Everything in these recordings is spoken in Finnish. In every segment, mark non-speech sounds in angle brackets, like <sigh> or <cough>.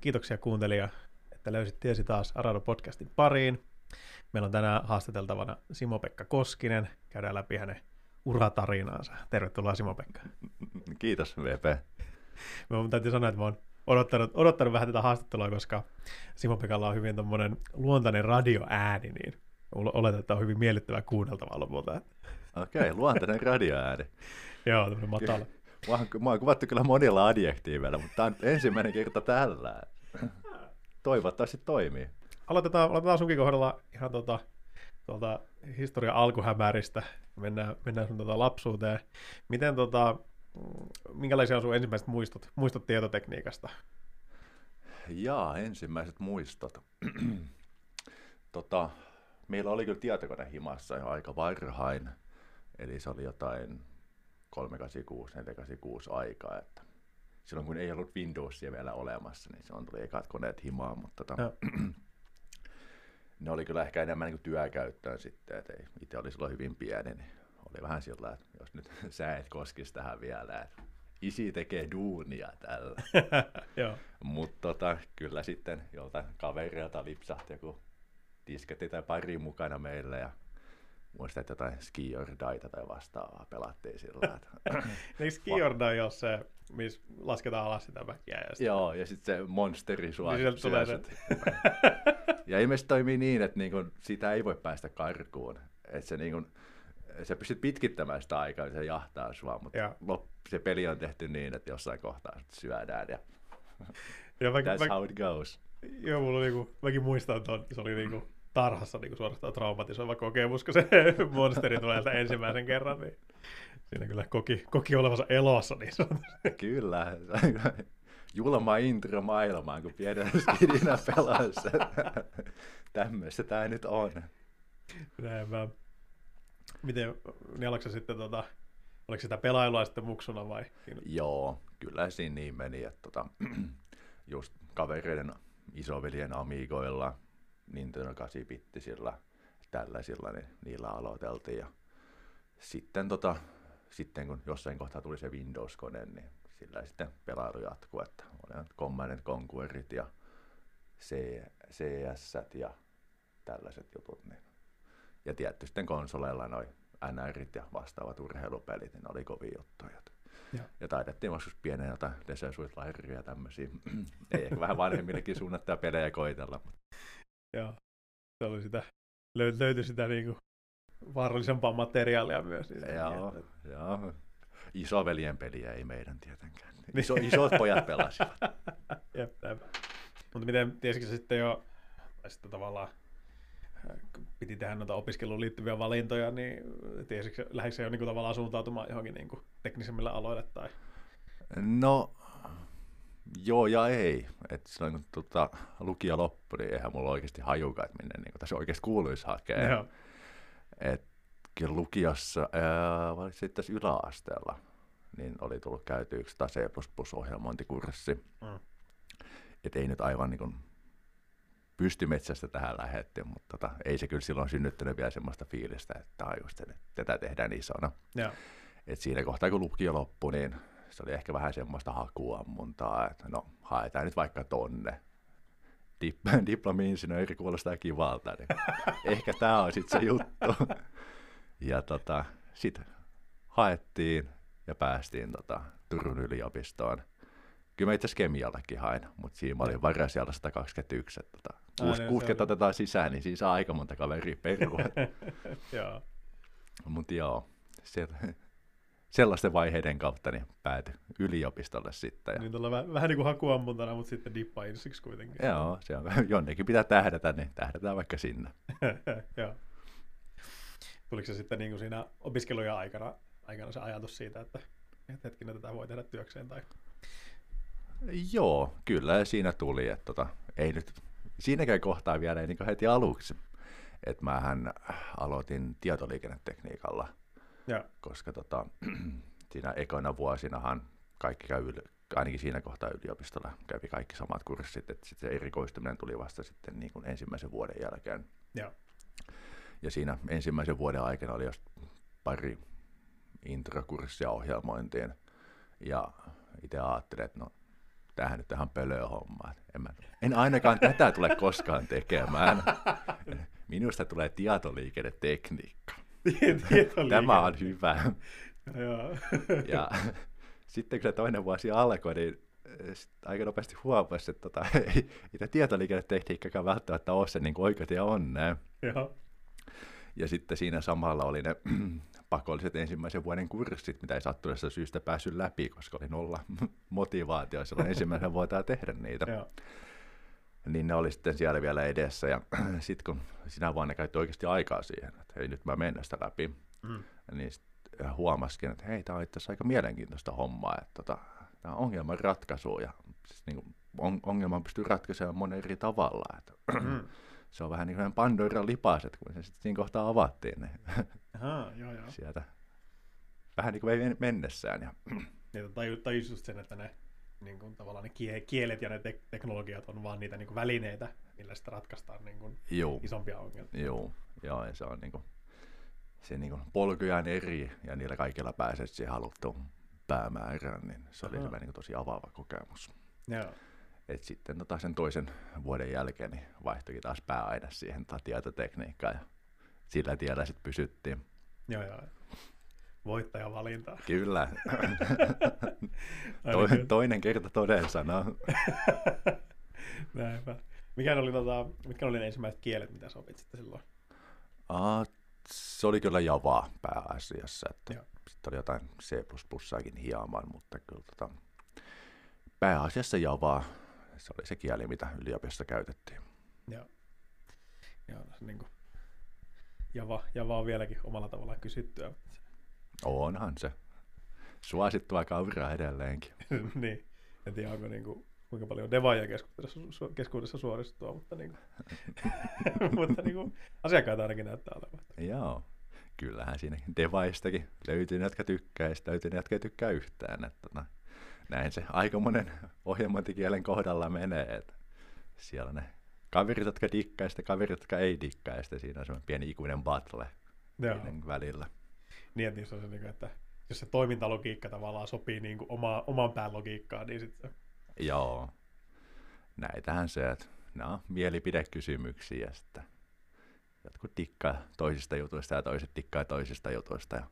Kiitoksia kuuntelija, että löysit tiesi taas Arado podcastin pariin. Meillä on tänään haastateltavana Simo-Pekka Koskinen. Käydään läpi hänen uratarinaansa. Tervetuloa Simo-Pekka. Kiitos VP. Mä täytyy sanoa, että mä oon odottanut, odottanut vähän tätä haastattelua, koska Simo-Pekalla on hyvin tommonen luontainen radioääni, niin oletan, että on hyvin miellyttävää kuunneltavaa lopulta. Okei, okay, luontainen radioääni. <laughs> Joo, tämmöinen matala. Mä oon, mä oon kuvattu kyllä monilla adjektiiveillä, mutta tämä on ensimmäinen kerta tällä. Toivottavasti toimii. Aloitetaan, aloitetaan sunkin kohdalla ihan tuota, tuolta historian alkuhämäristä. Mennään, mennään sun tuota lapsuuteen. Miten tota, minkälaisia on sun ensimmäiset muistot, muistot tietotekniikasta? Jaa, ensimmäiset muistot. <clears throat> tota, meillä oli kyllä tietokone himassa jo aika varhain, eli se oli jotain 386, 486 aikaa, että silloin kun ei ollut Windowsia vielä olemassa, niin silloin tuli ekat koneet himaan, mutta tota, <clears throat> ne oli kyllä ehkä enemmän niin työkäyttöön sitten, että itse oli silloin hyvin pieni, niin oli vähän sillä että jos nyt <laughs> sä et koskisi tähän vielä, että isi tekee duunia tällä. <laughs> Mutta tota, kyllä sitten joltain kaverilta lipsahti joku disketti tai pari mukana meille ja muistan, että jotain Ski or Die tai vastaavaa pelattiin sillä. Eikö <laughs> Ski or Die ole se, missä lasketaan alas sitä väkiä? Ja sitten... Joo, ja sitten se monsteri sua niin tulee se. ja ilmeisesti toimii niin, että niinku, sitä ei voi päästä karkuun. Että se, niinku, se pystyt pitkittämään sitä aikaa, niin se jahtaa sua, mutta ja. se peli on tehty niin, että jossain kohtaa syödään ja, ja mä, that's mä, how it goes. Joo, mulla niinku, mäkin muistan, että se oli niinku, tarhassa niin kuin suorastaan traumatisoiva kokemus, kun se <laughs> monsteri tulee ensimmäisen kerran, niin siinä kyllä koki, koki olevansa elossa niin sanotusti. <laughs> Kyllä, julma intro maailmaan, kun pienenä skidinä pelassa. <laughs> Tämmöistä tämä nyt on. Näin mä. Miten, niin sitten tota, oliko sitä pelailua sitten muksuna vai? Joo, kyllä siinä niin meni, että tota, <clears throat> just kavereiden isoveljen amigoilla Nintendo 8-bittisillä tällaisilla, niin niillä aloiteltiin. Ja sitten, tota, sitten kun jossain kohtaa tuli se Windows-kone, niin sillä sitten pelailu jatkuu, että oli Command Conquerit ja CS ja tällaiset jutut. Niin. Ja tietysti sitten konsoleilla noin NRit ja vastaavat urheilupelit, niin ne oli kovia juttuja. Ja, ja taidettiin joskus pienen jotain Desert ja tämmöisiä, <clears throat> ei ehkä vähän vanhemmillekin suunnattuja pelejä koitella. Mutta Joo. Se oli sitä, löy- löytyi sitä niinku vaarallisempaa materiaalia myös. Niin joo, joo. Isoveljen peliä ei meidän tietenkään. Niin. <laughs> Iso, isot pojat pelasivat. <laughs> Jep, Mutta miten, tiesitkö sitten jo, tai sitten tavallaan piti tehdä noita opiskeluun liittyviä valintoja, niin tiesitkö, lähdikö jo niin kuin tavallaan suuntautumaan johonkin niin kuin teknisemmille aloille? Tai? No, Joo ja ei. Et silloin kun tota, lukio loppui, niin eihän mulla oikeasti hajukaan, että minne niin tässä oikeasti kuuluisi hakea. Joo. Et kyllä lukiossa, ää, sitten tässä yläasteella, niin oli tullut käyty yksi C++-ohjelmointikurssi. Mm. Et ei nyt aivan niin kuin pystymetsästä tähän lähetty, mutta tota, ei se kyllä silloin synnyttänyt vielä semmoista fiilistä, että just, että tätä tehdään isona. Joo. Et siinä kohtaa, kun lukio loppui, niin se oli ehkä vähän semmoista hakuammuntaa, että no haetaan nyt vaikka tonne. Dip- <laughs> diplomi-insinööri kuulostaa kivalta, niin ehkä tämä on sitten se juttu. Ja tota, sitten haettiin ja päästiin tota, Turun yliopistoon. Kyllä mä itse asiassa kemiallakin hain, mutta siinä mä olin varasijalla 121, että tota, 60 otetaan sisään, niin siinä saa aika monta kaveria perua. <laughs> Mutta joo, se, sellaisten vaiheiden kautta niin päätyi yliopistolle sitten. Ja... Niin tuolla vähän, vähän niin kuin hakuammuntana, mutta sitten dippa ensiksi kuitenkin. Joo, se on, <laughs> jonnekin pitää tähdätä, niin tähdätään vaikka sinne. <laughs> Joo. Tuliko se sitten niin kuin siinä opiskelujen aikana, aikana se ajatus siitä, että, että hetkinen tätä voi tehdä työkseen? Tai... Joo, kyllä siinä tuli. Että tota, ei nyt, siinäkään kohtaa vielä ei niin heti aluksi. Että mähän aloitin tietoliikennetekniikalla – ja. koska tota, <clears throat> siinä ekoina vuosinahan kaikki käy, ainakin siinä kohtaa yliopistolla kävi kaikki samat kurssit, että sitten se erikoistuminen tuli vasta sitten niin kuin ensimmäisen vuoden jälkeen. Ja. ja siinä ensimmäisen vuoden aikana oli just pari introkurssia ohjelmointiin, ja itse ajattelin, että no, tämähän nyt ihan pölöä homma. En, mä, en ainakaan <laughs> tätä tule koskaan tekemään. Minusta tulee tietoliikennetekniikka. Tämä on hyvä. Joo. Ja <laughs> sitten kun se toinen vuosi alkoi, niin eh, aika nopeasti huomasi, että tota, <laughs> ei, ei tietoliikennetekniikkakaan välttämättä ole se niin oikea ja onne. Joo. Ja sitten siinä samalla oli ne <clears throat> pakolliset ensimmäisen vuoden kurssit, mitä ei sattuneesta syystä päässyt läpi, koska oli nolla <laughs> motivaatio silloin ensimmäisen vuotta tehdä niitä. Joo. Niin ne oli sitten siellä vielä edessä. Ja <clears throat> sitten kun sinä vuonna käytti oikeasti aikaa siihen, että hei nyt mä menen sitä läpi, Mm. niin sit huomaskin, että hei, tämä on itse asiassa aika mielenkiintoista hommaa, että tota, tämä on ongelman ratkaisu ja siis niin kuin, on, ongelman pystyy ratkaisemaan monen eri tavalla. Että, <clears throat> Mm. se on vähän niin kuin Pandoran lipas, että kun se sitten siinä kohtaa avattiin, niin <laughs> Ahaa, joo, joo. sieltä vähän niin kuin mennessään. Ja, <clears throat> Niin, tai tajus just sen, että ne niin kuin, tavallaan ne kie- kielet ja ne te- teknologiat on vaan niitä niin kuin välineitä, millä sitä ratkaistaan niin kuin, juu, isompia ongelmia. joo, ja se on niin kuin, se niin kuin polkuja on eri ja niillä kaikilla pääset siihen haluttuun päämäärään, niin se oli semmoinen niin kuin tosi avaava kokemus. Joo. Et sitten tota sen toisen vuoden jälkeen niin vaihtoikin taas pääaine siihen tota tietotekniikkaan ja sillä tiellä sitten pysyttiin. Joo, joo. Voittajan valinta. Kyllä, <laughs> to, toinen kerta toden sana. <laughs> Näinpä. Mikä oli, tota, mitkä oli ne ensimmäiset kielet, mitä sä opit sitten silloin? Ah, se oli kyllä Java pääasiassa, että sitten oli jotain C++saakin hieman, mutta kyllä tota, pääasiassa Java, se oli se kieli, mitä yliopistossa käytettiin. Joo. Joo, se niin kuin, Java, Java on vieläkin omalla tavallaan kysyttyä. se- Onhan se. Suosittua kauraa edelleenkin. <laughs> niin. En tiedä, onko niin kuin, kuinka paljon devaajia keskuudessa, su- keskuudessa suoristua, mutta, niin kuin, <laughs> mutta niin kuin, asiakkaita ainakin näyttää olevan. Joo. Kyllähän siinä devaistakin löytyy ne, jotka tykkää, ja löytyy ne, jotka ei tykkää yhtään. Että, tota, näin se aika monen ohjelmointikielen kohdalla menee. Että siellä ne kaverit, jotka dikkaa, ja kaverit, jotka ei dikkaa, ja siinä on semmoinen pieni ikuinen battle Joo. välillä. Niin, että, niissä on se, niin kuin, että jos se toimintalogiikka tavallaan sopii niin kuin oma, oman pään logiikkaan, niin sitten Joo. Näitähän se, että nämä on mielipidekysymyksiä sitten jotkut dikkaa toisista jutuista ja toiset dikkaa toisista jutuista. Ja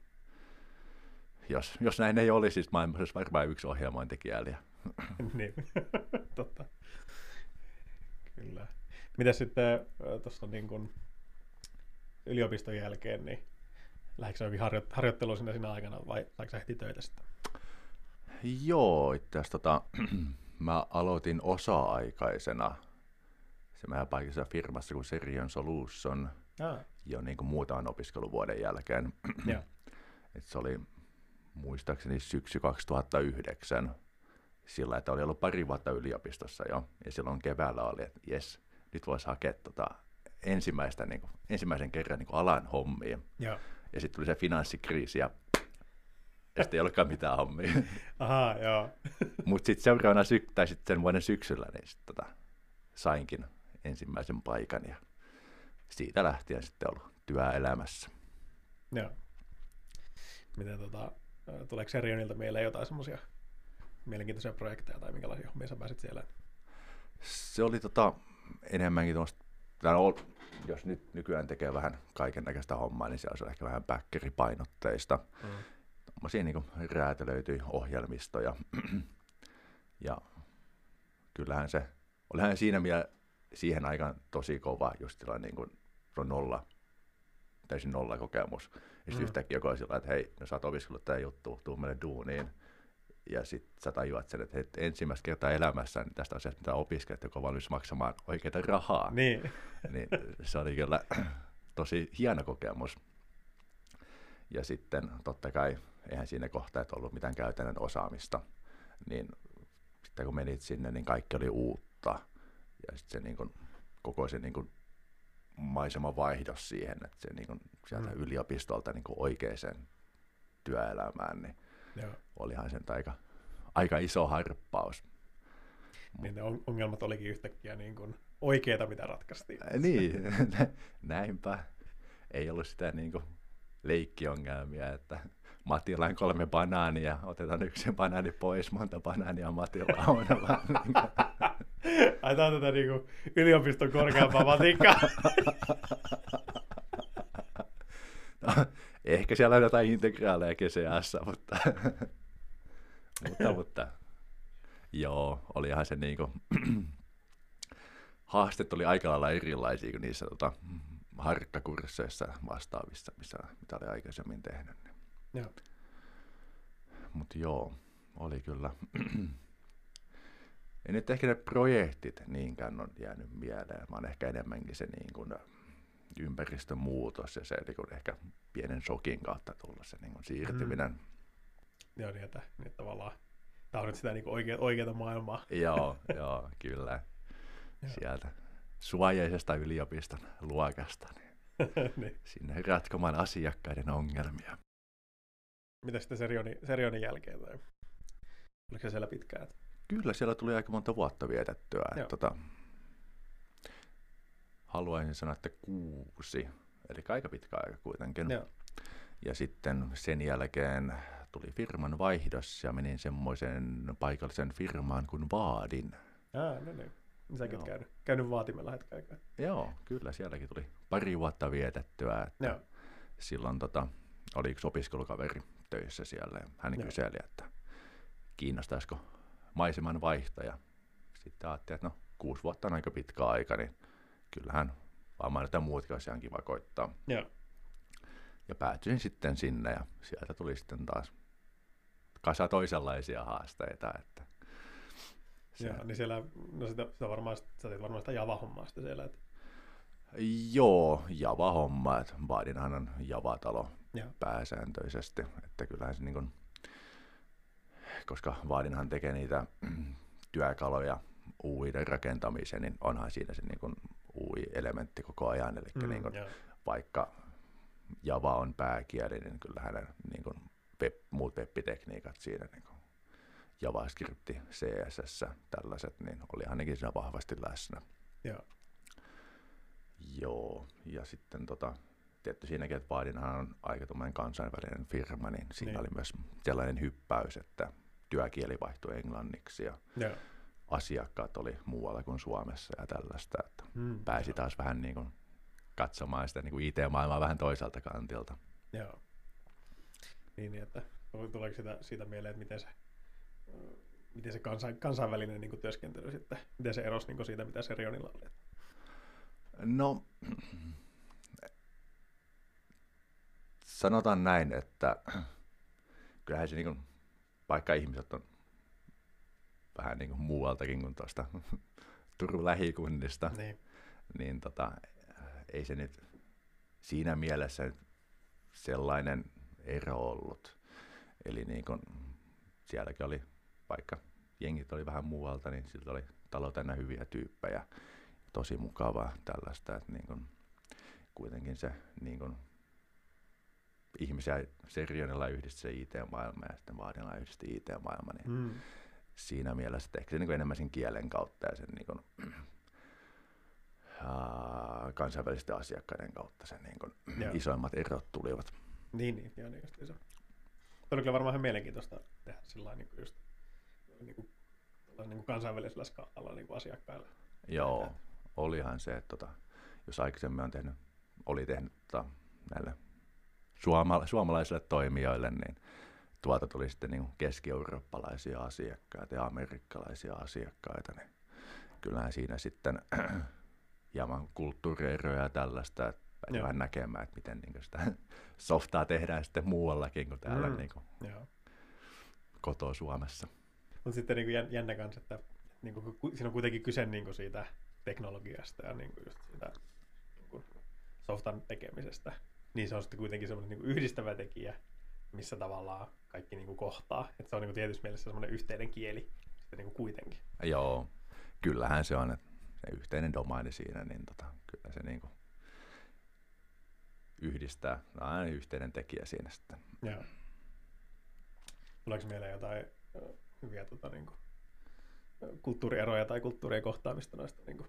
jos, jos näin ei olisi, siis maailmassa olisi varmaan yksi ohjelmointikieli. ja <laughs> niin, <laughs> totta. Kyllä. Mitäs sitten tuossa niin kuin yliopiston jälkeen, niin lähdikö jokin harjo- harjoittelu sinne siinä aikana vai saiko sä heti töitä sitten? Joo, itse asiassa tota, <clears throat> mä aloitin osa-aikaisena se meidän paikassa firmassa kuin Serion Solution Ah, jo niin kuin muutaman opiskeluvuoden jälkeen. <clears throat> joo. Et se oli muistaakseni syksy 2009 sillä, että oli ollut pari vuotta yliopistossa jo. Ja silloin keväällä oli, että jes, nyt voisi hakea tota ensimmäistä, niin kuin, ensimmäisen kerran niin kuin alan hommia. Joo. Ja sitten tuli se finanssikriisi ja, ja sitten ei ollutkaan mitään hommia. Ahaa, joo. Mutta sitten seuraavana syk- tai sitten sen vuoden syksyllä niin sit, tota, sainkin ensimmäisen paikan ja siitä lähtien sitten ollut työelämässä. joo. Miten tota, ö, tuleeko Serionilta mieleen jotain semmoisia mielenkiintoisia projekteja tai minkälaisia hommia sä pääsit siellä? Se oli tota, enemmänkin tuosta, jos nyt nykyään tekee vähän kaiken näköistä hommaa, niin se on ehkä vähän backeripainotteista. Mm. Tuommoisia niin räätälöityi ohjelmistoja. <clears throat> ja kyllähän se, olihan siinä vielä siihen aikaan tosi kova, just sellainen niin kuin, nolla, täysin nolla kokemus. Ja sitten Mm. yhtäkkiä joku on sillä, että hei, no sä oot opiskellut tämä juttu, tuu meille duuniin. Ja sitten sä tajuat sen, että hei, ensimmäistä kertaa elämässä niin tästä asiasta mitä opiskelet, joka on valmis maksamaan oikeita rahaa. Niin, <laughs> niin se oli kyllä <clears throat> tosi hieno kokemus. Ja sitten totta kai, eihän siinä kohtaa että ollut mitään käytännön osaamista, niin sitten kun menit sinne, niin kaikki oli uutta. Ja sitten se niin kuin, koko se niin kuin maiseman vaihdos siihen, että se niin kuin, sieltä Mm. mm. yliopistolta niin kuin oikeaan työelämään, niin joo. olihan sen aika, aika iso harppaus. Niin ne on- ongelmat olikin yhtäkkiä niin kuin oikeita, mitä ratkaistiin. Niin, <laughs> näinpä. Ei ollut sitä niin kuin leikkiongelmia, että Matilla on kolme banaania, otetaan yksi banaani pois, monta banaania Matilla on. Ai tää on tätä niinku yliopiston korkeampaa matikkaa. <laughs> <laughs> ehkä siellä on jotain integraaleja GCS, mutta, <laughs> mutta, mutta joo, olihan se niinku, <clears throat> haasteet oli aika lailla erilaisia kuin niissä tota, harkkakursseissa vastaavissa, missä, mitä oli aikaisemmin tehnyt. Joo. Mutta joo, oli kyllä. <clears throat> Ei nyt ehkä ne projektit niinkään on jäänyt mieleen, vaan ehkä enemmänkin se niin kuin ympäristön muutos ja se niin kuin ehkä pienen shokin kautta tulla se niin kuin siirtyminen. Mm. Joo, niin että, niin että tavallaan tämä on nyt sitä niin oikea, oikeaa maailmaa. <laughs> joo, joo, kyllä. Sieltä suojaisesta yliopiston luokasta niin <laughs> niin. sinne ratkomaan asiakkaiden ongelmia. Mitä sitten Serionin, Serionin jälkeen? Tai? Oliko se siellä pitkään? Kyllä, siellä tuli aika monta vuotta vietettyä. Että, tota, haluaisin sanoa, että kuusi, eli aika pitkä aika kuitenkin. Joo. Ja sitten sen jälkeen tuli firman vaihdos ja menin semmoisen paikallisen firmaan kuin Vaadin. Ah, no niin. Säkin käynyt, käynyt vaatimella hetken aikaa. Joo, kyllä sielläkin tuli pari vuotta vietettyä. Että Joo. Silloin tota, oli yksi opiskelukaveri töissä siellä ja hän Joo. kyseli, että kiinnostaisiko maiseman vaihtaja. Sitten ajattelin, että no kuusi vuotta on aika pitkä aika, niin kyllähän varmaan näitä muutkin olisi ihan kiva koittaa. Joo. Ja päätyin sitten sinne ja sieltä tuli sitten taas kasa toisenlaisia haasteita, että se... Joo, niin siellä, no sitä, sitä varmaan, sä teet varmaan sitä Java-hommaa sitten siellä. Että... Joo, Java-homma, että Baadinhan on Java-talo Joo. pääsääntöisesti, että kyllähän se niin kuin, koska Vaadinhan tekee niitä työkaluja uuiden rakentamiseen, niin onhan siinä se niin kuin UI-elementti koko ajan, eli mm, niin kuin, vaikka Java on pääkieli, niin kyllähän niin kuin web, muut web-tekniikat siinä niin kuin JavaScript, CSS, tällaiset, niin oli ainakin siinä vahvasti läsnä. Joo. Joo, ja sitten tota, tietty siinäkin, että Vaadinhan on aika kansainvälinen firma, niin siinä niin. oli myös sellainen hyppäys, että työkieli vaihtui englanniksi ja Joo. Asiakkaat oli muualla kuin Suomessa ja tällaista, että hmm, pääsi taas vähän niin kuin katsomaan sitä niin kuin IT-maailmaa vähän toiselta kantilta. Joo. Niin, niin että tuleeko sitä, siitä mieleen, että miten se miten se kansain, kansainvälinen niin kuin, työskentely sitten, miten se erosi niin kuin siitä, mitä Serionilla oli? No, sanotaan näin, että kyllähän se niin kuin, vaikka ihmiset on vähän niin kuin muualtakin kuin tuosta <laughs> Turun lähikunnista, niin, niin tota, ei se nyt siinä mielessä sellainen ero ollut. Eli niin kuin, sielläkin oli vaikka jengit oli vähän muualta, niin siltä oli talo täynnä hyviä tyyppejä. Tosi mukavaa tällaista, että niin kun, kuitenkin se niin kun, ihmisiä Serionilla yhdisti se IT-maailma ja sitten Vaadilla yhdisti IT-maailma, niin mm. Siinä mielessä ehkä se niin enemmän sen kielen kautta ja sen niin kun, uh, kansainvälisten asiakkaiden kautta sen <clears throat> niin kun, isoimmat erot tulivat. Niin, niin, joo, niin just se. On kyllä varmaan ihan mielenkiintoista tehdä sillä niin just niin kuin, niin kuin kansainvälisellä skaalalla niin kuin asiakkaille. Joo, Näitä. olihan se, että tota, jos aikaisemmin on tehnyt, oli tehnyt tota, näille suoma, suomalaisille toimijoille, niin tuolta tuli sitten niin keski-eurooppalaisia asiakkaita ja amerikkalaisia asiakkaita, niin kyllähän siinä sitten <clears throat> hieman kulttuurieroja ja tällaista, että pääsi vähän näkemään, että miten niin sitä <laughs> softaa tehdään sitten muuallakin kuin täällä mm. niin kuin kotoa Suomessa. Mutta sitten niin kuin jännä kanssa, että niin kuin, siinä on kuitenkin kyse niin kuin siitä teknologiasta ja niin kuin just siitä niin kuin softan tekemisestä. Niin se on sitten kuitenkin semmoinen niin kuin yhdistävä tekijä, missä tavallaan kaikki niin kuin kohtaa. Että se on niin kuin tietysti mielessä semmoinen yhteinen kieli sitten niin kuin kuitenkin. Joo, kyllähän se on, se yhteinen domaini siinä, niin tota, kyllä se niin kuin yhdistää, aina yhteinen tekijä siinä sitten. Joo. Tuleeko mieleen jotain hyviä tota, niin kuin, kulttuurieroja tai kulttuurien kohtaamista noista niin kuin,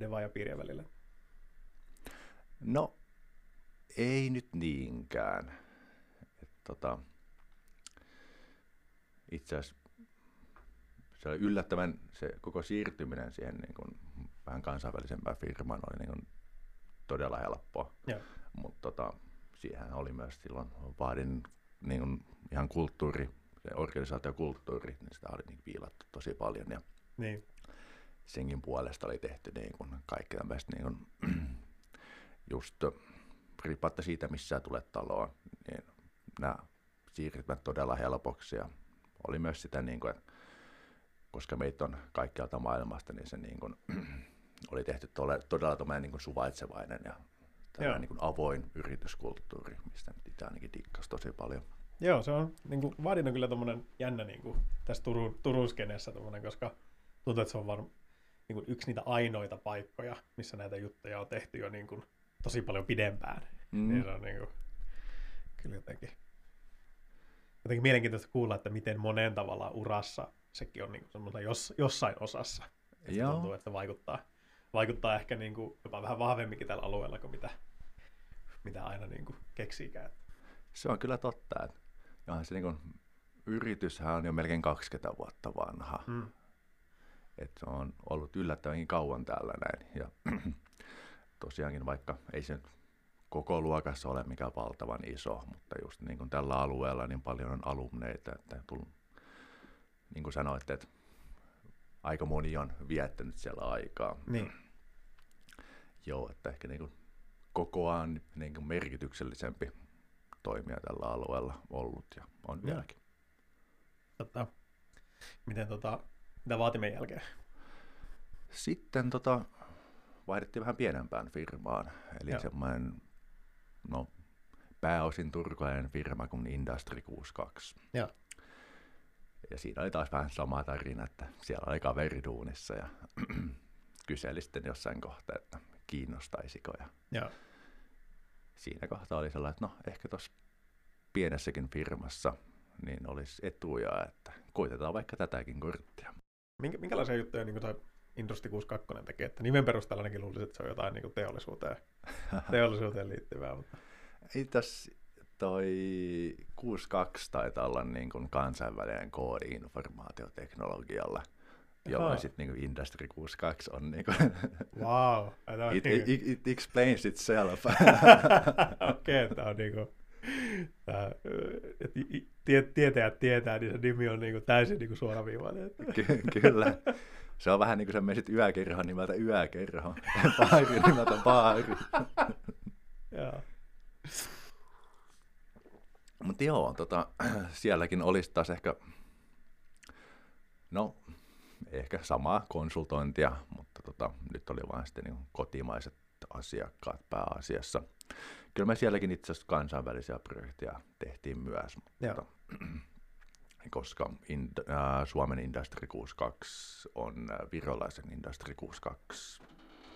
Deva ja piirien välillä? No, ei nyt niinkään. Tota, itse asiassa se oli yllättävän, se koko siirtyminen siihen niin kuin vähän kansainvälisempään firmaan oli niin kuin todella helppoa. Mutta tota, siihen oli myös silloin, vaadin niin kuin ihan kulttuuri, se organisaatiokulttuuri, niin sitä oli niin viilattu tosi paljon. Ja niin. senkin puolesta oli tehty niin kuin kaikki tämmöistä niin kuin, <clears throat> just riippumatta siitä, missä tulet taloon, niin nämä siirtyvät todella helpoksi. Ja oli myös sitä, niin kuin, että koska meitä on kaikkialta maailmasta, niin se niin kuin, <clears throat> oli tehty todella, todella niin kuin suvaitsevainen ja niin kuin avoin yrityskulttuuri, mistä itse ainakin dikkasi tosi paljon. Joo, se on, niin kuin, Vadin on kyllä tuommoinen jännä niin kuin, tässä Turun, Turun skeneessä, koska tuntuu, että se on varmaan niin yksi niitä ainoita paikkoja, missä näitä juttuja on tehty jo niin kuin, tosi paljon pidempään. Mm. Niin se on niin kuin, kyllä jotenkin, jotenkin mielenkiintoista kuulla, että miten monen tavalla urassa sekin on niin kuin jos, jossain osassa. Että Joo. tuntuu, että vaikuttaa, vaikuttaa ehkä niin kuin jopa vähän vahvemminkin tällä alueella kuin mitä, mitä aina niin kuin keksiikään. Se on kyllä totta. Että se niin kuin, yrityshän on jo melkein 20 vuotta vanha. Mm. Et se on ollut yllättävänkin kauan täällä näin. Ja <clears throat> tosiaankin vaikka ei se nyt koko luokassa ole mikään valtavan iso, mutta just niin kuin tällä alueella niin paljon on alumneita, että tullut, niin kuin sanoitte, että aika moni on viettänyt siellä aikaa. Niin. Joo, että ehkä niin kuin kokoaan niin kuin merkityksellisempi toimija tällä alueella ollut ja on vieläkin. Tota, miten tota, mitä vaatimen jälkeen? Sitten tota, vaihdettiin vähän pienempään firmaan, eli Joo. semmoinen no, pääosin turkulainen firma kuin Industry 62. Joo. Ja siinä oli taas vähän sama tarina, että siellä oli kaveri duunissa ja <clears throat> kyseli sitten jossain kohtaa, että kiinnostaisiko. Ja Joo. Siinä kohtaa oli sellainen, että no ehkä tuossa pienessäkin firmassa niin olisi etuja, että koitetaan vaikka tätäkin korttia. Minkä, minkälaisia juttuja niin kuin Industry 62 tekee, että nimen perusteella ainakin luulisin, että se on jotain niin kuin teollisuuteen, <laughs> teollisuuteen liittyvää. Mutta... Ei toi 62 taitaa olla niin kuin kansainvälinen koodi informaatioteknologialla, jolloin sitten niin Industry 62 on niin kuin <laughs> wow, it, it, it, it, explains itself. <laughs> Okei, okay, tämä on niin kuin, tämä, tietäjät tietää, niin se nimi on niin kuin täysin niin kuin suoraviivainen. Ky- kyllä. Se on vähän niin kuin sä menisit yökerho nimeltä yökerho, baari nimeltä baari. Joo. Mutta joo, tota, sielläkin olisi taas ehkä, no ehkä samaa konsultointia, mutta tota, nyt oli vain sitten niin kotimaiset asiakkaat pääasiassa. Kyllä me sielläkin itse asiassa kansainvälisiä projekteja tehtiin myös, mutta <clears throat> koska in, äh, Suomen Industry 62 on äh, virolaisen Industry 62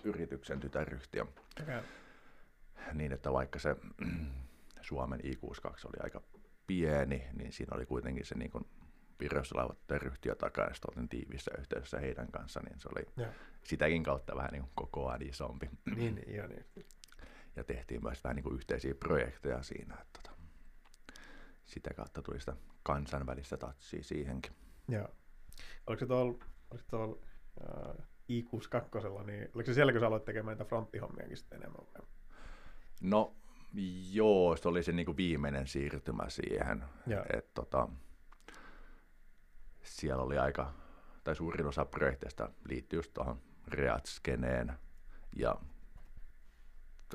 yrityksen tytäryhtiö. Okay. Niin, että vaikka se <clears throat> Suomen I62 oli aika pieni, niin siinä oli kuitenkin se niin kuin Virossa oleva tytäryhtiö takana, ja oltiin tiivissä yhteydessä heidän kanssa, niin se oli ja. sitäkin kautta vähän niin kuin kokoaan isompi. Niin, niin, ja, niin. Ja tehtiin myös vähän niin kuin yhteisiä projekteja siinä, että tota, sitä kautta tuli sitä kansainvälistä tatsia siihenkin. Joo. Oliko se tuolla, oliko tuolla uh, I62, niin oliko se siellä, kun sä aloit tekemään niitä fronttihommiakin sitten enemmän? No joo, se oli se niin kuin viimeinen siirtymä siihen. että tota, siellä oli aika, tai suurin osa projekteista liittyy just tuohon React-skeneen ja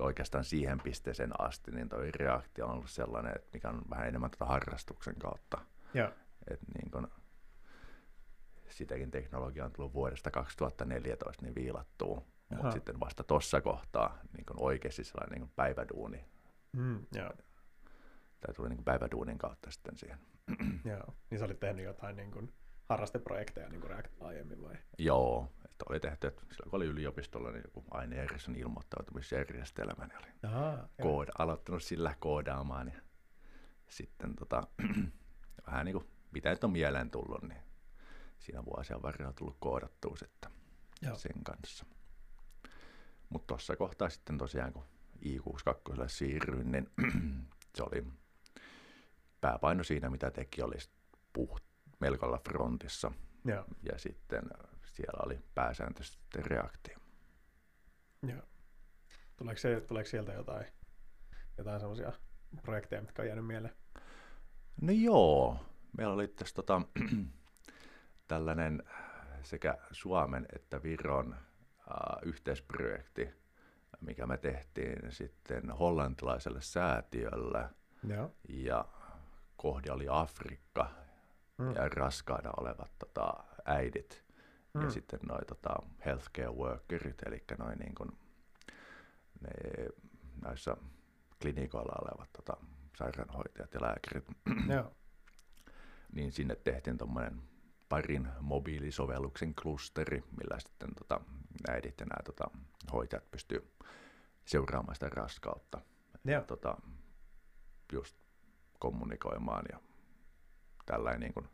oikeastaan siihen pisteeseen asti, niin toi reaktio on ollut sellainen, että mikä on vähän enemmän tätä harrastuksen kautta. Ja. Et niin kun, sitäkin teknologia on tullut vuodesta 2014 niin viilattuu, mutta sitten vasta tuossa kohtaa niin kun oikeasti sellainen niin kun päiväduuni. Mm, ja. Tai tuli niin päiväduunin kautta sitten siihen. Joo, niin sä olit tehnyt jotain niin kuin harrasteprojekteja niin kuin React aiemmin vai? Joo, että oli tehty, että silloin kun oli yliopistolla, niin joku ainejärjestön ilmoittautumisjärjestelmä, niin oli Aha, kooda, aloittanut sillä koodaamaan. Ja sitten tota, <clears throat> vähän niin kuin, mitä nyt on mieleen tullut, niin siinä vuosien varrella tullut koodattua sitten Joo. sen kanssa. Mutta tuossa kohtaa sitten tosiaan, kun I62 siirryin, niin <clears throat> se oli pääpaino siinä, mitä teki, oli puht, melkoilla frontissa. Joo. Ja sitten siellä oli pääsääntöisesti reaktio. Joo. Tuleeko, se, tuleeko sieltä jotain, jotain sellaisia projekteja, mitkä on jäänyt mieleen? No joo, meillä oli tässä tota, <clears throat> tällainen sekä Suomen että Viron äh, yhteisprojekti, mikä me tehtiin sitten hollantilaiselle säätiölle. Joo. Ja kohde oli Afrikka mm. ja raskaana olevat tota, äidit mm. ja sitten noin tota, healthcare workerit, eli noin niin kuin, ne, näissä klinikoilla olevat tota, sairaanhoitajat ja lääkärit. <clears throat> Joo. niin sinne tehtiin tuommoinen parin mobiilisovelluksen klusteri, millä sitten tota, äidit ja nämä tota, hoitajat pystyy seuraamaan sitä raskautta. Ja. Tota, just kommunikoimaan ja tällainen niin kuin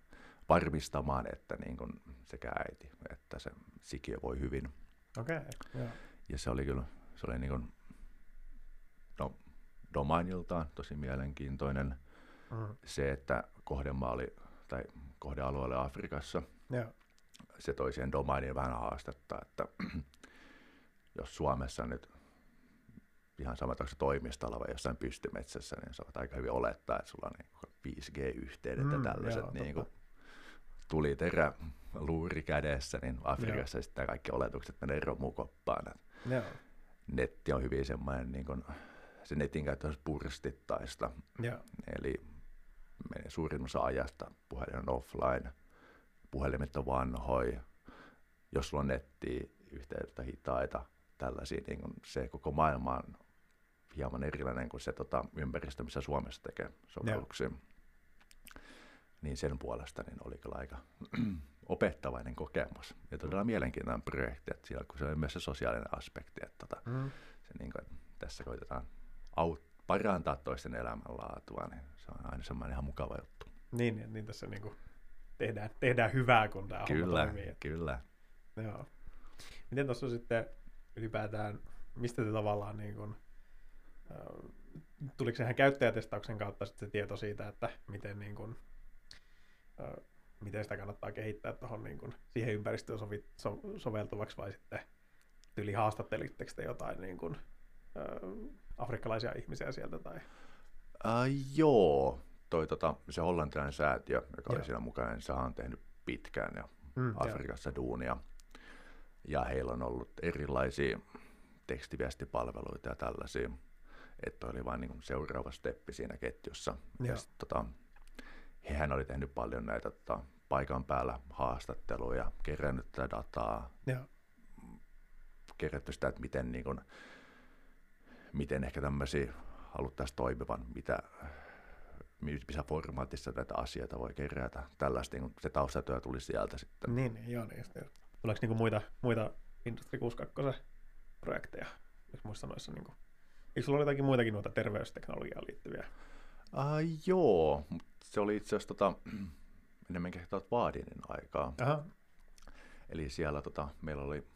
varmistamaan, että niin kuin sekä äiti että se sikiö voi hyvin. Okei, okay, Ja se oli kyllä, se oli niin kuin, no, domainiltaan tosi mielenkiintoinen. Mm. Se, että kohdemaa oli, tai kohdealue oli Afrikassa, ja. se toi siihen domainiin vähän haastetta, että <clears throat> jos Suomessa nyt ihan sama, että toimistolla vai jossain pystymetsässä, niin saat aika hyvin olettaa, että sulla on niin 5G-yhteydet mm, ja tällaiset joo, niin kuin, tuli terä luuri kädessä, niin Afrikassa sitten kaikki oletukset menee romukoppaan. Netti on hyvin semmoinen, niin kuin, se netin käyttö on puristittaista. Joo. Eli menee suurin osa ajasta puhelin on offline, puhelimet on vanhoja, jos sulla on netti yhteyttä hitaita, tällaisia, niin kuin se koko maailma on hieman erilainen kuin se tota, ympäristö, missä Suomessa tekee sovelluksia. Yeah. Niin sen puolesta niin oli kyllä aika <clears throat> opettavainen kokemus. Ja todella mielenkiintoinen projekti, että siellä, kun se on myös se sosiaalinen aspekti, että tota, mm. se, niin kuin, että tässä koitetaan aut, parantaa toisten elämänlaatua, niin se on aina semmoinen ihan mukava juttu. Niin, niin, niin tässä niin kuin tehdään, tehdään hyvää, kun tämä kyllä, toimii. Kyllä, Joo. Miten tuossa sitten ylipäätään, mistä te tavallaan niin kuin, tuliko sehän käyttäjätestauksen kautta sitten se tieto siitä, että miten, niin kuin, miten sitä kannattaa kehittää tuohon niin kuin, siihen ympäristöön sovi, so, soveltuvaksi vai sitten yli haastattelitteko te jotain niin kuin, afrikkalaisia ihmisiä sieltä? Tai? Uh, joo, toi, tota, se hollantilainen säätiö, joka joo. oli siinä mukana, niin se on tehnyt pitkään ja mm, Afrikassa joo. duunia. Ja heillä on ollut erilaisia tekstiviestipalveluita ja tällaisia että oli vain niin seuraava steppi siinä ketjussa. Ja. Ja sit, tota, hehän oli tehnyt paljon näitä tota, paikan päällä haastatteluja, kerännyt tätä dataa, ja. kerätty sitä, että miten, niin kuin, miten ehkä tämmöisiä haluttaisiin toimivan, mitä, missä formaatissa tätä asioita voi kerätä. Tällaista niin se taustatyö tuli sieltä sitten. Niin, niin joo, niin just, niin. Niin muita, muita Industry 62 projekteja, jos muissa noissa niin kuin Eikö sulla ole jotakin muitakin noita terveysteknologiaan liittyviä? Uh, joo, se oli itse asiassa tota, <clears throat> enemmänkin Vaadinin aikaa. Aha. Eli siellä tota, meillä oli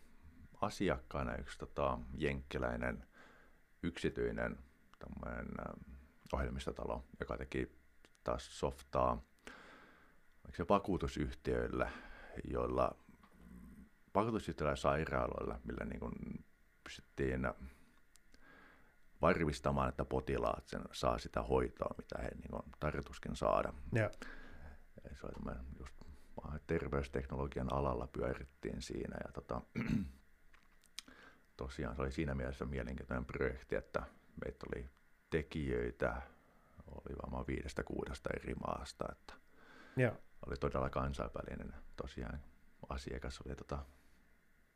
asiakkaana yksi tota, jenkkiläinen yksityinen tämmöinen, äh, ohjelmistotalo, joka teki taas softaa se vakuutusyhtiöille, joilla vakuutusyhtiöillä ja sairaaloilla, millä niin kuin pystyttiin varmistamaan, että potilaat sen, saa sitä hoitoa, mitä he niin on tarkoituskin saada. Ja. Se oli just terveysteknologian alalla pyörittiin siinä ja tota, <clears throat> tosiaan se oli siinä mielessä mielenkiintoinen projekti, että meitä oli tekijöitä, oli varmaan viidestä kuudesta eri maasta, että ja. oli todella kansainvälinen tosiaan asiakas oli tota,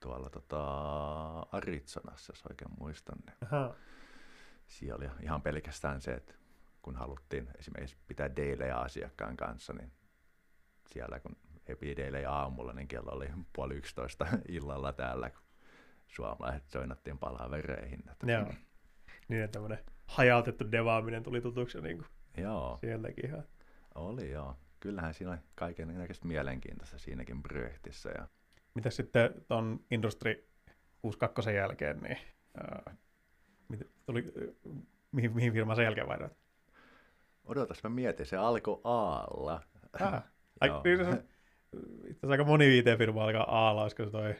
tuolla tota, Arizonassa, jos oikein muistan. Niin Aha siellä oli ihan pelkästään se, että kun haluttiin esimerkiksi pitää deilejä asiakkaan kanssa, niin siellä kun he piti deilejä aamulla, niin kello oli puoli yksitoista <laughs> illalla täällä, kun suomalaiset soinattiin palavereihin. Joo. Niin, että tämmöinen hajautettu devaaminen tuli tutuksi niin kuin joo. sieltäkin ihan. Oli joo. Kyllähän siinä oli kaiken näköistä mielenkiintoista siinäkin projektissa. Ja... Mitä sitten tuon Industri 62 jälkeen, niin äh, tuli, mihin, mihin firmaan sen jälkeen vaihdoit? Odotas, mä mietin, se alkoi Aalla. Ah. <laughs> Ai, niin se, itse asiassa aika moni IT-firma alkaa Aalla, olisiko se toi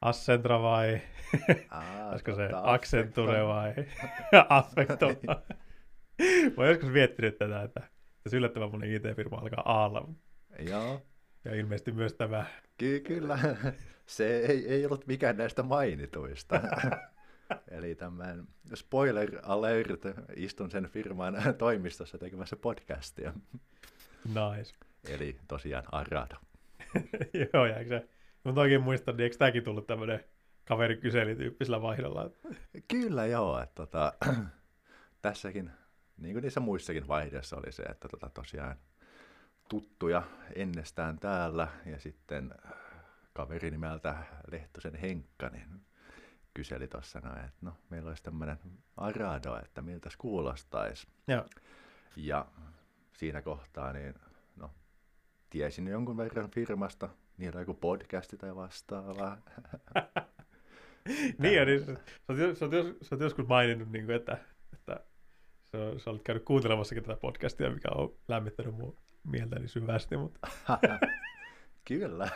Ascentra vai Aa, <laughs> olisiko se Accenture vai <laughs> Affecto? Mä oon joskus miettinyt tätä, että se yllättävän moni IT-firma alkaa Aalla. Joo, Ja ilmeisesti myös tämä, ky- kyllä. Se ei, ei ollut mikään näistä mainituista. Eli tämän spoiler alert, istun sen firman toimistossa tekemässä podcastia. nice. Eli tosiaan Arado. <laughs> Joo, ja eikö se, mutta oikein muistan, niin eikö tämäkin tullut tämmöinen kaveri kyseli-tyyppisellä vaihdolla? Kyllä joo, että tota, <clears throat> tässäkin, niin kuin niissä muissakin vaiheissa oli se, että tota, tosiaan tuttuja ennestään täällä ja sitten kaveri nimeltä Lehtosen Henkka, niin kyseli tuossa noin, että no meillä olisi tämmöinen Arado, että miltä kuulostaisi. Joo. Ja siinä kohtaa niin, no, tiesin jonkun verran firmasta, niillä on joku podcasti tai vastaava. <laughs> Niin, ja niin sä, sä, oot, sä oot joskus maininnut, niin kuin, että, että sä, sä olet käynyt kuuntelemassakin tätä podcastia, mikä on lämmittänyt mun mieltäni syvästi, mutta <laughs> Kyllä.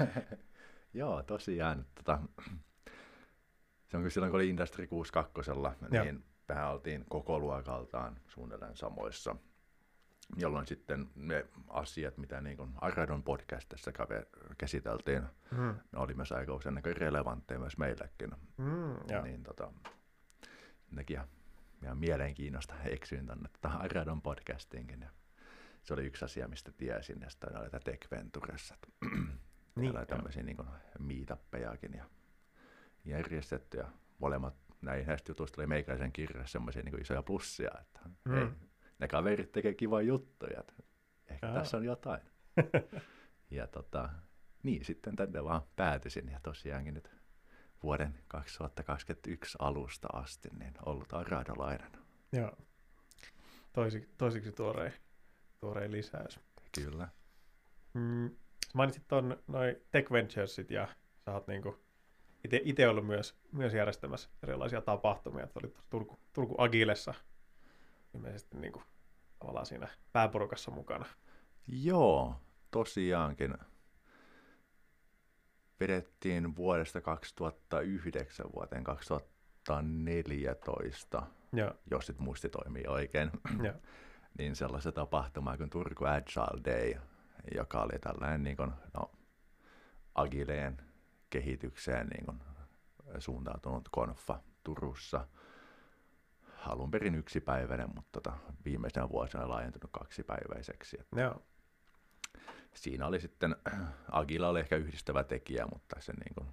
<laughs> Joo, tosiaan. Tota, se on kyllä silloin, kun oli Industry 62, Joo. niin mehän oltiin koko luokaltaan suunnilleen samoissa. Jolloin sitten ne asiat, mitä niin kuin Aradon podcastissa käsiteltiin, mm. ne oli myös aika usein aika relevantteja myös meillekin. Mm. Niin tota, nekin ihan, mielenkiinnosta eksyin tänne tota Aradon podcastiinkin. Ja se oli yksi asia, mistä tiesin, ja sitten oli Tech Venturessa. Niin, Niin, tämmöisiä niin meetappejakin ja järjestetty, ja molemmat näin näistä jutuista oli meikäläisen kirjassa semmoisia niin isoja plussia, että Mm. hei, ne kaverit tekee kivoja juttuja, että ehkä Jaa. tässä on jotain. <laughs> ja tota, niin sitten tänne vaan päätyisin, ja tosiaankin nyt vuoden 2021 alusta asti niin ollut aradolainen. joo. Toisi, toisiksi tuorein, tuorein lisäys. Kyllä. Mm. Mainitsit ton noin Tech Venturesit ja sä oot niinku ite, ite ollut myös, myös järjestämässä erilaisia tapahtumia. että olit Turku, Turku Agilessa ilmeisesti niinku tavallaan siinä pääporukassa mukana. Joo, tosiaankin. Vedettiin vuodesta 2009 vuoteen 2014, Joo, jos nyt muisti toimii oikein, <clears throat> joo. niin sellaista tapahtumaa kuin Turku Agile Day, joka oli tällainen niin kuin, no, agileen kehitykseen niin kuin, suuntautunut konfa Turussa. Alun perin yksipäiväinen, mutta tota, viimeisenä vuosina laajentunut kaksipäiväiseksi. Et Joo, siinä oli sitten, Agila oli ehkä yhdistävä tekijä, mutta se niin kuin,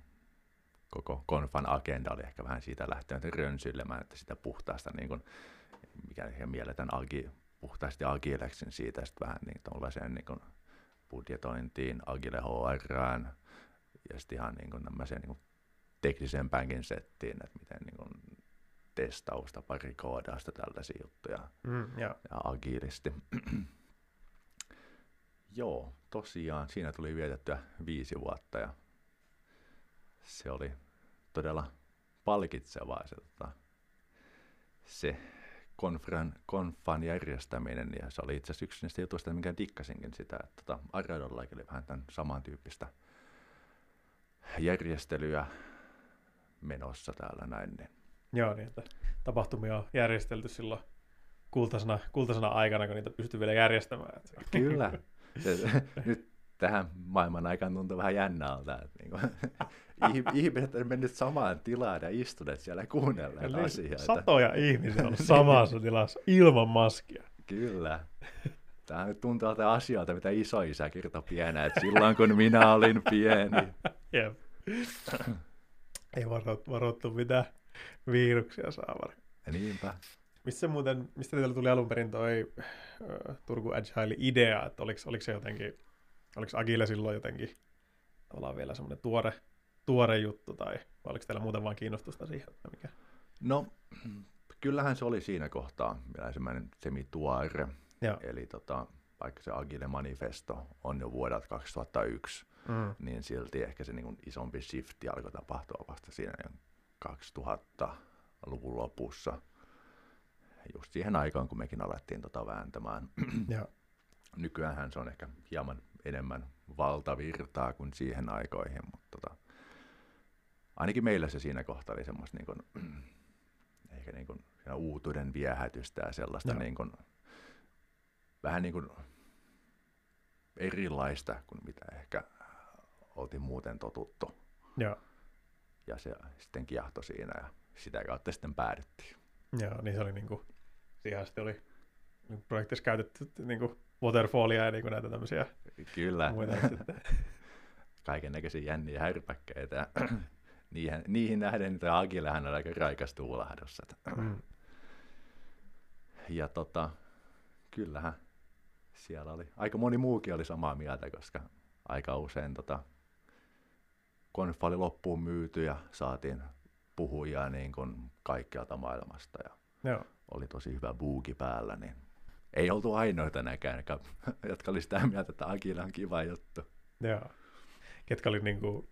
koko konfan agenda oli ehkä vähän siitä lähtenyt rönsyilemään, että sitä puhtaasta, niin kuin, mikä ihan mielletään agi, puhtaasti agileksi, niin siitä sitten vähän niin tuollaiseen niin kuin budjetointiin, agile HRään ja sitten ihan niin kuin tämmöiseen niin kuin teknisempäänkin settiin, että miten niin kuin testausta, pari koodausta, tällaisia juttuja mm, joo. ja agilisti. <clears throat> Joo, tosiaan siinä tuli vietettyä viisi vuotta ja se oli todella palkitsevaa se, tota, se konfran, konfan järjestäminen ja se oli itse asiassa yksi niistä jutuista, minkä dikkasinkin sitä, että tota, Aradollakin oli vähän tämän samantyyppistä järjestelyä menossa täällä näin, niin Joo, niin että tapahtumia on järjestelty silloin kultaisena, kultaisena aikana, kun niitä pystyy vielä järjestämään. Kyllä. Se, nyt tähän maailman aikaan tuntuu vähän jännältä, että <laughs> niin kuin, ihmiset on mennyt samaan tilaan ja istuneet siellä ja kuunnelleet Eli asioita. Satoja ihmisiä on samassa <laughs> tilassa ilman maskia. Kyllä. Tämä nyt tuntuu tältä asioilta, mitä isoisä kertoi pienä, että silloin kun minä olin pieni. <laughs> Jep. Ei varoittu, varoittu mitään viruksia saavan. Niinpä. Missä muuten, mistä teillä tuli alun perin toi ö, Turku Agile-idea, että oliko, oliko se jotenkin, oliko Agile silloin jotenkin tavallaan vielä semmoinen tuore, tuore juttu, tai vai oliko teillä muuten vaan kiinnostusta siihen, että mikä? No, kyllähän se oli siinä kohtaa vielä ensimmäinen semituore. Joo. Eli tota, vaikka se Agile Manifesto on jo vuodelta 2001, Mm. niin silti ehkä se niin isompi shifti alkoi tapahtua vasta siinä jo 2000-luvun lopussa. just siihen aikaan, kun mekin alettiin tota vääntämään. <clears throat> Ja. Nykyään se on ehkä hieman enemmän valtavirtaa kuin siihen aikoihin, mutta tota, ainakin meillä se siinä kohtaa oli semmoista niin kuin, <clears throat> ehkä niin kuin uutuuden viehätystä ja sellaista niin kuin, vähän niin kuin erilaista kuin mitä ehkä oltiin muuten totuttu. Ja, Ja se sitten kiehto siinä ja sitä kautta sitten päädyttiin. ja niin se oli niin kuin, siihen asti oli niin projektissa käytetty niin kuin waterfallia ja niin kuin näitä tämmöisiä Kyllä, muita <laughs> kaiken näköisiä jänniä härpäkkeitä <clears throat> niihin, niihin nähden että Agilehän on aika raikas tuulahdus. että- Mm. Ja tota, kyllähän siellä oli, aika moni muukin oli samaa mieltä, koska aika usein tota, konfa oli loppuun myyty ja saatiin puhujia niin kuin kaikkialta maailmasta ja Joo. oli tosi hyvä buuki päällä, niin ei oltu ainoita näkään, jotka- oli sitä mieltä, että Agile on kiva juttu. Joo. Ketkä oli niin kuin,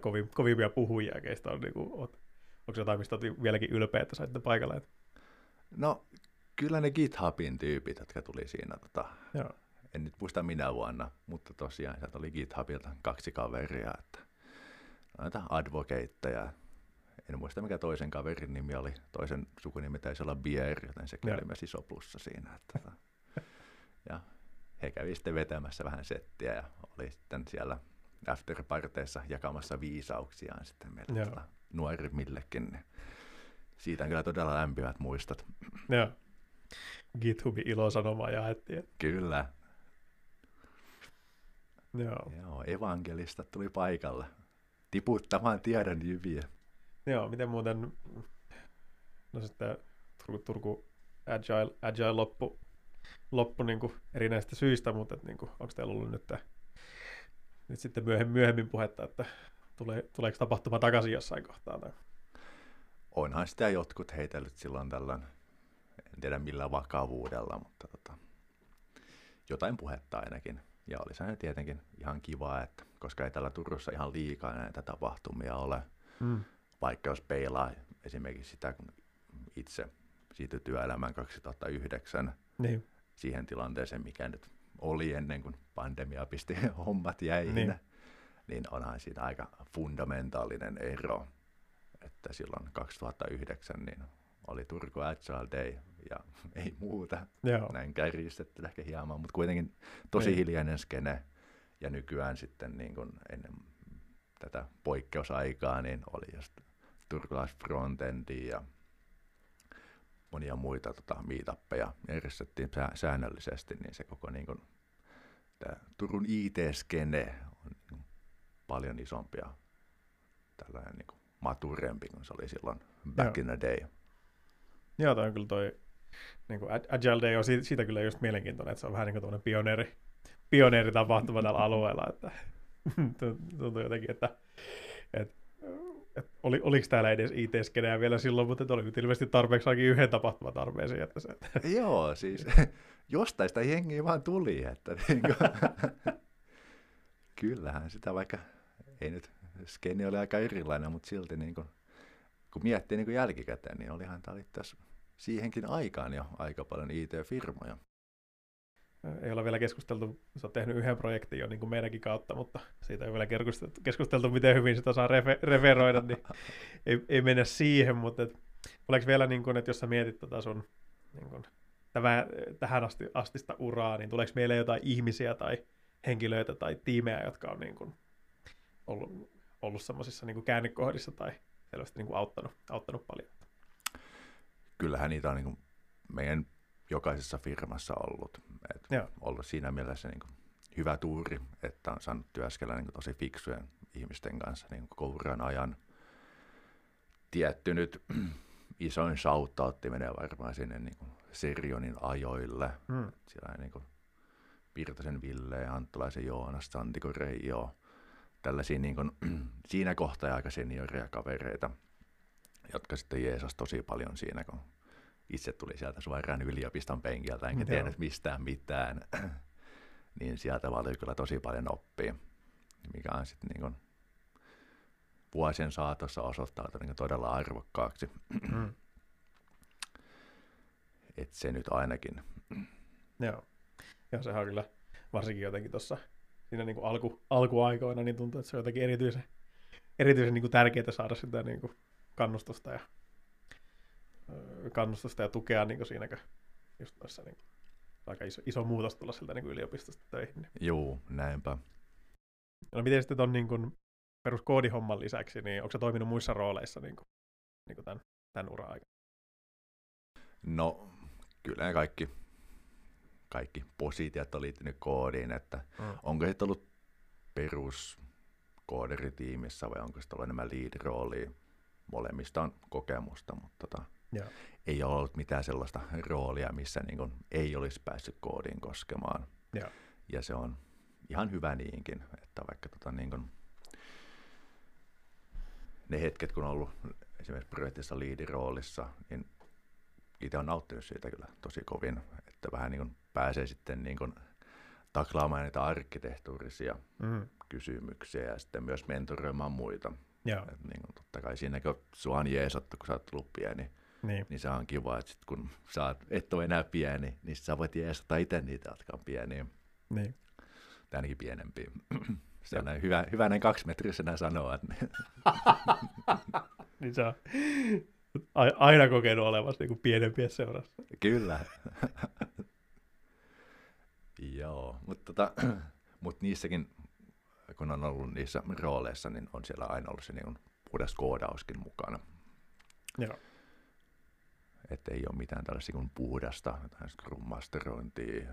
kovin, kovimpia puhujia, keistä on, niin kuin, onko jotain, mistä olet vieläkin ylpeä, että saitte paikalle? No, kyllä ne GitHubin tyypit, jotka tuli siinä, tota, joo. en nyt muista minä vuonna, mutta tosiaan sieltä oli GitHubilta kaksi kaveria, että noita advocateja. En muista mikä toisen kaverin nimi oli, toisen sukunimi taisi olla Bier, joten sekin oli myös iso plussa siinä. Että, tota, ja he kävi sitten vetämässä vähän settiä ja oli sitten siellä afterparteissa jakamassa viisauksiaan sitten meille tota, nuorimmillekin. Niin siitä on kyllä todella lämpimät muistot. Joo. GitHubin ilosanoma jaettiin. Kyllä, Joo. Joo, evankelista tuli paikalle tiputtamaan tiedon jyviä. Joo, miten muuten, no sitten Turku, Turku Agile, Agile loppu, loppu niin kuin erinäisistä syistä, mutta niin kuin, onko teillä ollut nyt, nyt sitten myöhemmin, myöhemmin puhetta, että tulee, tuleeko tapahtuma takaisin jossain kohtaa? Tai? Onhan sitä jotkut heitellyt silloin tällöin, en tiedä millä vakavuudella, mutta tota, jotain puhetta ainakin. Ja oli se tietenkin ihan kiva, että koska ei täällä Turussa ihan liikaa näitä tapahtumia ole, Mm. vaikka jos peilaa esimerkiksi sitä, kun itse siirtyi työelämään 2009 Niin, siihen tilanteeseen, mikä nyt oli ennen kuin pandemia pisti <laughs> hommat jäihin, Niin. niin, onhan siinä aika fundamentaalinen ero. Että silloin 2009 niin oli Turku Agile Day ja <laughs> ei muuta. joo. Näin kärjistetty ehkä hieman, mutta kuitenkin tosi Niin. hiljainen skene. Ja nykyään sitten niin kuin ennen tätä poikkeusaikaa niin oli just turkulais frontendia ja monia muita tota, meetappeja järjestettiin sää- säännöllisesti, niin se koko niin kuin, tää Turun IT-skene on niin paljon isompi ja tällainen niin kuin maturempi kuin se oli silloin back Joo. in the day. Joo, toi on kyllä toi niin kuin Agile Day on siitä, siitä kyllä just mielenkiintoinen, että se on vähän niin kuin pioneeri, pioneeritapahtuma tällä alueella, että <laughs> tuntuu jotenkin, että, että, että oli, oliko täällä edes IT-skeneä vielä silloin, mutta oli ilmeisesti tarpeeksi ainakin yhden tapahtuman tarpeeseen, että se, että, <laughs> Joo, siis <laughs> jostain sitä jengiä vaan tuli, että niin kuin, kyllähän sitä vaikka, ei nyt, skeni oli aika erilainen, mutta silti niin kuin, kun miettii niin kuin jälkikäteen, niin olihan tämä tässä siihenkin aikaan jo aika paljon IT-firmoja. ei olla vielä keskusteltu, sä oot tehnyt yhden projektin jo niin kuin meidänkin kautta, mutta siitä ei ole vielä keskusteltu, keskusteltu miten hyvin sitä saa refe, referoida, niin ei, ei mennä siihen, mutta et, oliko vielä niin kuin, että jos sä mietit tota sun niin kuin, tämä, tähän asti, astista uraa, niin tuleeko meille jotain ihmisiä tai henkilöitä tai tiimejä, jotka on niin kuin, ollut, ollut semmoisissa niin käännekohdissa tai selvästi niin kuin auttanut, auttanut paljon? Kyllähän niitä on niin kuin meidän jokaisessa firmassa ollut. Et Joo. ollut siinä mielessä niin kuin hyvä tuuri, että on saanut työskennellä niin kuin tosi fiksujen ihmisten kanssa niin kuin ajan. Tietty nyt <clears throat> isoin shoutoutti menee varmaan sinne niin kuin Serionin ajoille. Hmm. Siellä niin kuin Virtasen Ville, Anttalaisen Joonas, Santiko Reijo, tällaisia niin kuin, <clears throat> siinä kohtaa aika senioria kavereita, jotka sitten jeesas tosi paljon siinä, kun itse tuli sieltä suoraan yliopiston penkiltä, enkä tiennyt mistään mitään, <clears throat> niin sieltä oli kyllä tosi paljon oppia, mikä on sitten niin kuin vuosien saatossa osoittautunut niin todella arvokkaaksi. Hmm. <clears throat> Et se nyt ainakin. <clears throat> Joo. Ja sehän on kyllä varsinkin jotenkin tuossa siinä niin kuin alku, alkuaikoina, niin tuntuu, että se on jotenkin erityisen, erityisen niin kuin tärkeää saada sitä niin kuin kannustusta ja kannustusta ja tukea niin kuin siinä, just noissa niin aika iso, iso muutos tulla sieltä niin yliopistosta töihin. Niin. Joo, näinpä. No miten sitten tuon niin kuin peruskoodihomman lisäksi, niin onko se toiminut muissa rooleissa niin kuin, niin kuin tämän, tämän uran aikana? No, kyllä ne kaikki, kaikki positiot on liittynyt koodiin, että mm. onko se ollut perus kooderitiimissä vai onko se ollut enemmän lead-roolia. Molemmista on kokemusta, mutta tota, ei ole ollut mitään sellaista roolia, missä niin kun ei olisi päässyt koodiin koskemaan. Yeah. Ja se on ihan hyvä niinkin, että vaikka tota, niin kun, ne hetket, kun on ollut esimerkiksi projektissa liidiroolissa, niin itse on nauttinut siitä kyllä tosi kovin, että vähän niin kuin pääsee sitten niin kuin taklaamaan niitä arkkitehtuurisia mm. kysymyksiä ja sitten myös mentoroimaan muita. Joo. Et niin kuin, totta kai siinä, kun sua on jeesattu, kun sä oot tullut pieni, niin, niin se on kiva, että sit kun sä oot, et ole enää pieni, niin sä voit jeesata itse niitä, jotka on pieniä. Niin. Tai ainakin pienempiä. <clears throat> Se on näin hyvä, hyvä näin kaksimetrisenä sanoa. Että... niin <laughs> se on aina kokenut olevassa niin pienempiä seurassa. Kyllä. <laughs> Joo, mutta tota, <clears throat> mut niissäkin, kun on ollut niissä rooleissa, niin on siellä aina ollut se niin puhdas koodauskin mukana. Joo. Että ei ole mitään tällaista kuin puhdasta Scrum Masterointia,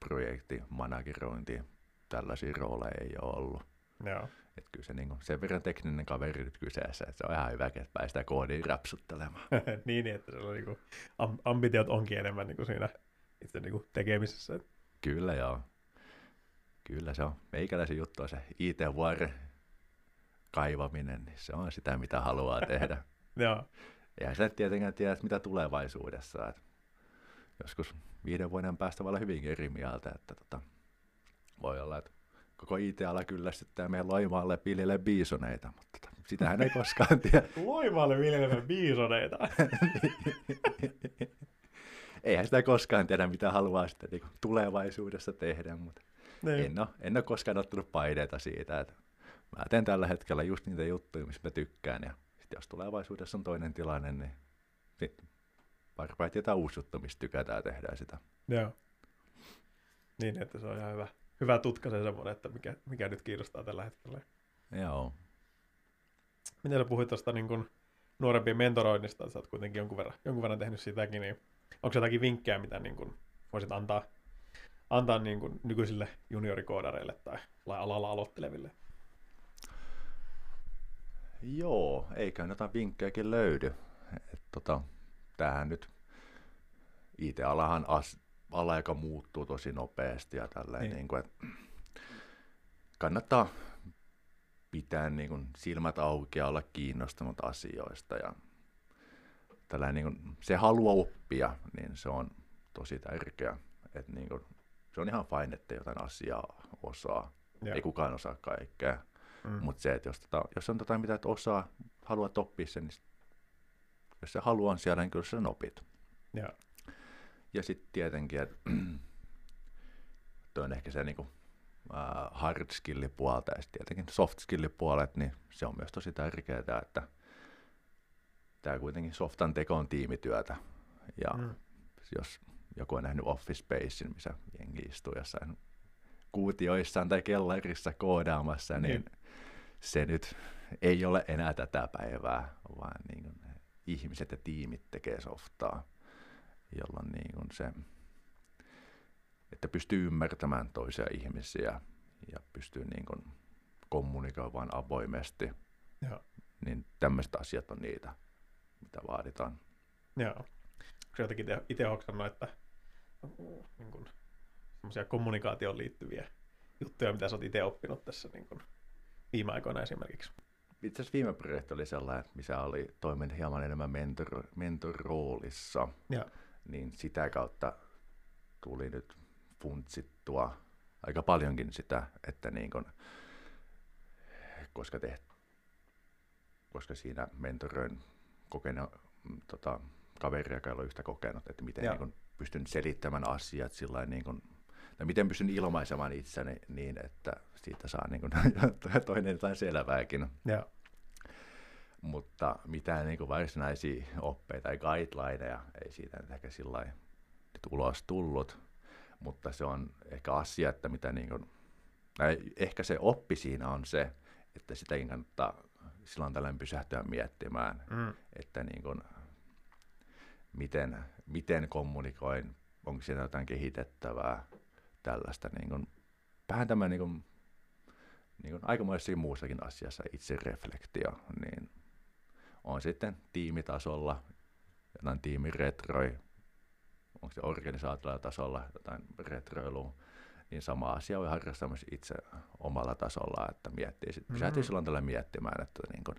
projekti, managerointia, tällaisia rooleja ei ole ollut. Joo. Että kyllä se niin kuin, sen verran tekninen kaveri nyt kyseessä, että se on ihan hyvä, että päästään koodiin rapsuttelemaan. <laughs> niin, että se on niin kuin, ambitiot onkin enemmän niin kuin siinä itse niin kuin tekemisessä. Kyllä joo. Kyllä se on meikäläisen juttu on se IT-vuore kaivaminen, niin se on sitä, mitä haluaa tehdä. <laughs> joo. Eihän sä tietenkään tiedä, mitä tulevaisuudessa. Että joskus viiden vuoden päästä voi olla hyvinkin eri mieltä, että tota, voi olla, että koko IT-ala kyllästyttää meidän Loimaalle viljelle biisoneita, mutta tota, sitähän ei koskaan tiedä. <laughs> Loimaalle viljelemään biisoneita? <laughs> Eihän sitä koskaan tiedä, mitä haluaa sitten niin tulevaisuudessa tehdä, mutta niin. en, ole, en ole koskaan ottanut paineita siitä, että mä teen tällä hetkellä just niitä juttuja, mistä mä tykkään, ja sitten jos tulevaisuudessa on toinen tilanne, niin sitten varmaan jotain uusi juttu, mistä tykätään tehdä sitä. Joo. Niin, että se on ihan hyvä, hyvä tutka se semmoinen, että mikä, mikä nyt kiinnostaa tällä hetkellä. Joo. Miten sä puhuit tuosta niin kun nuorempien mentoroinnista, että sä oot kuitenkin jonkun verran, jonkun verran tehnyt sitäkin, niin onko jotakin vinkkejä, mitä niin kun voisit antaa, antaa niin kun nykyisille juniorikoodareille tai alalla aloitteleville? Joo, eikä jotain vinkkejäkin löydy. Et, tota, tämähän nyt IT-alahan as, ala, joka muuttuu tosi nopeasti ja tälleen, niin. Niin kuin, kannattaa pitää niin kuin, silmät auki ja olla kiinnostunut asioista ja tällainen, niin kuin, se haluaa oppia, niin se on tosi tärkeä. Että, niin kuin, se on ihan fine, että jotain asiaa osaa. Ja. Ei kukaan osaa kaikkea. Mm. Mutta se, että jos, tota, jos on jotain, mitä et osaa, haluat oppia sen, niin jos se haluaa siellä, niin kyllä sen opit. Ja, ja sitten tietenkin, että <clears throat> on ehkä se niin kuin, uh, hard skill puolta ja tietenkin soft skill puolet, niin se on myös tosi tärkeää, että tämä kuitenkin softan teko on tiimityötä. Ja mm. jos joku on nähnyt Office Spacein, missä jengi istuu jossain kuutioissaan tai kellarissa koodaamassa, niin mm. se nyt ei ole enää tätä päivää, vaan niin kuin ihmiset ja tiimit tekee softaa, jolloin niin kuin se, että pystyy ymmärtämään toisia ihmisiä ja pystyy niin kuin kommunikoimaan avoimesti, Joo. niin tämmöiset asiat on niitä, mitä vaaditaan. Joo. Onko jotenkin itse hoksannut, että niin kuin, kommunikaatioon liittyviä juttuja, mitä sä oot itse oppinut tässä niin kuin, viime aikoina esimerkiksi? itse asiassa viime projekti oli sellainen, missä oli toimin hieman enemmän mentor, mentor-roolissa, ja. niin sitä kautta tuli nyt funtsittua aika paljonkin sitä, että niin kun, koska, te, koska siinä mentoröin kokene, tota, kaveri, joka ei ole yhtä kokenut, että miten niin kuin, pystyn selittämään asiat sillä niin kuin, no miten pystyn ilmaisemaan itseni niin, että siitä saa niin kuin, <laughs> toinen jotain selvääkin. Joo. Mutta mitään niin kuin varsinaisia oppeita tai guidelineja ei siitä nyt ehkä sillä nyt ulos tullut, mutta se on ehkä asia, että mitä niin kuin, tai ehkä se oppi siinä on se, että sitäkin kannattaa silloin tällöin pysähtyä miettimään, Mm. että niin kuin, miten, miten kommunikoin, onko siinä jotain kehitettävää, tällaista niin kuin, vähän tämä niin kuin, niin kuin muussakin asiassa itsereflektio, niin on sitten tiimitasolla jotain tiimiretroi, onko se organisaatiolla tasolla jotain retroilua, niin sama asia voi harrastaa myös itse omalla tasolla, että miettii, sit pysähtyy Mhm. silloin tällä miettimään, että niin kuin,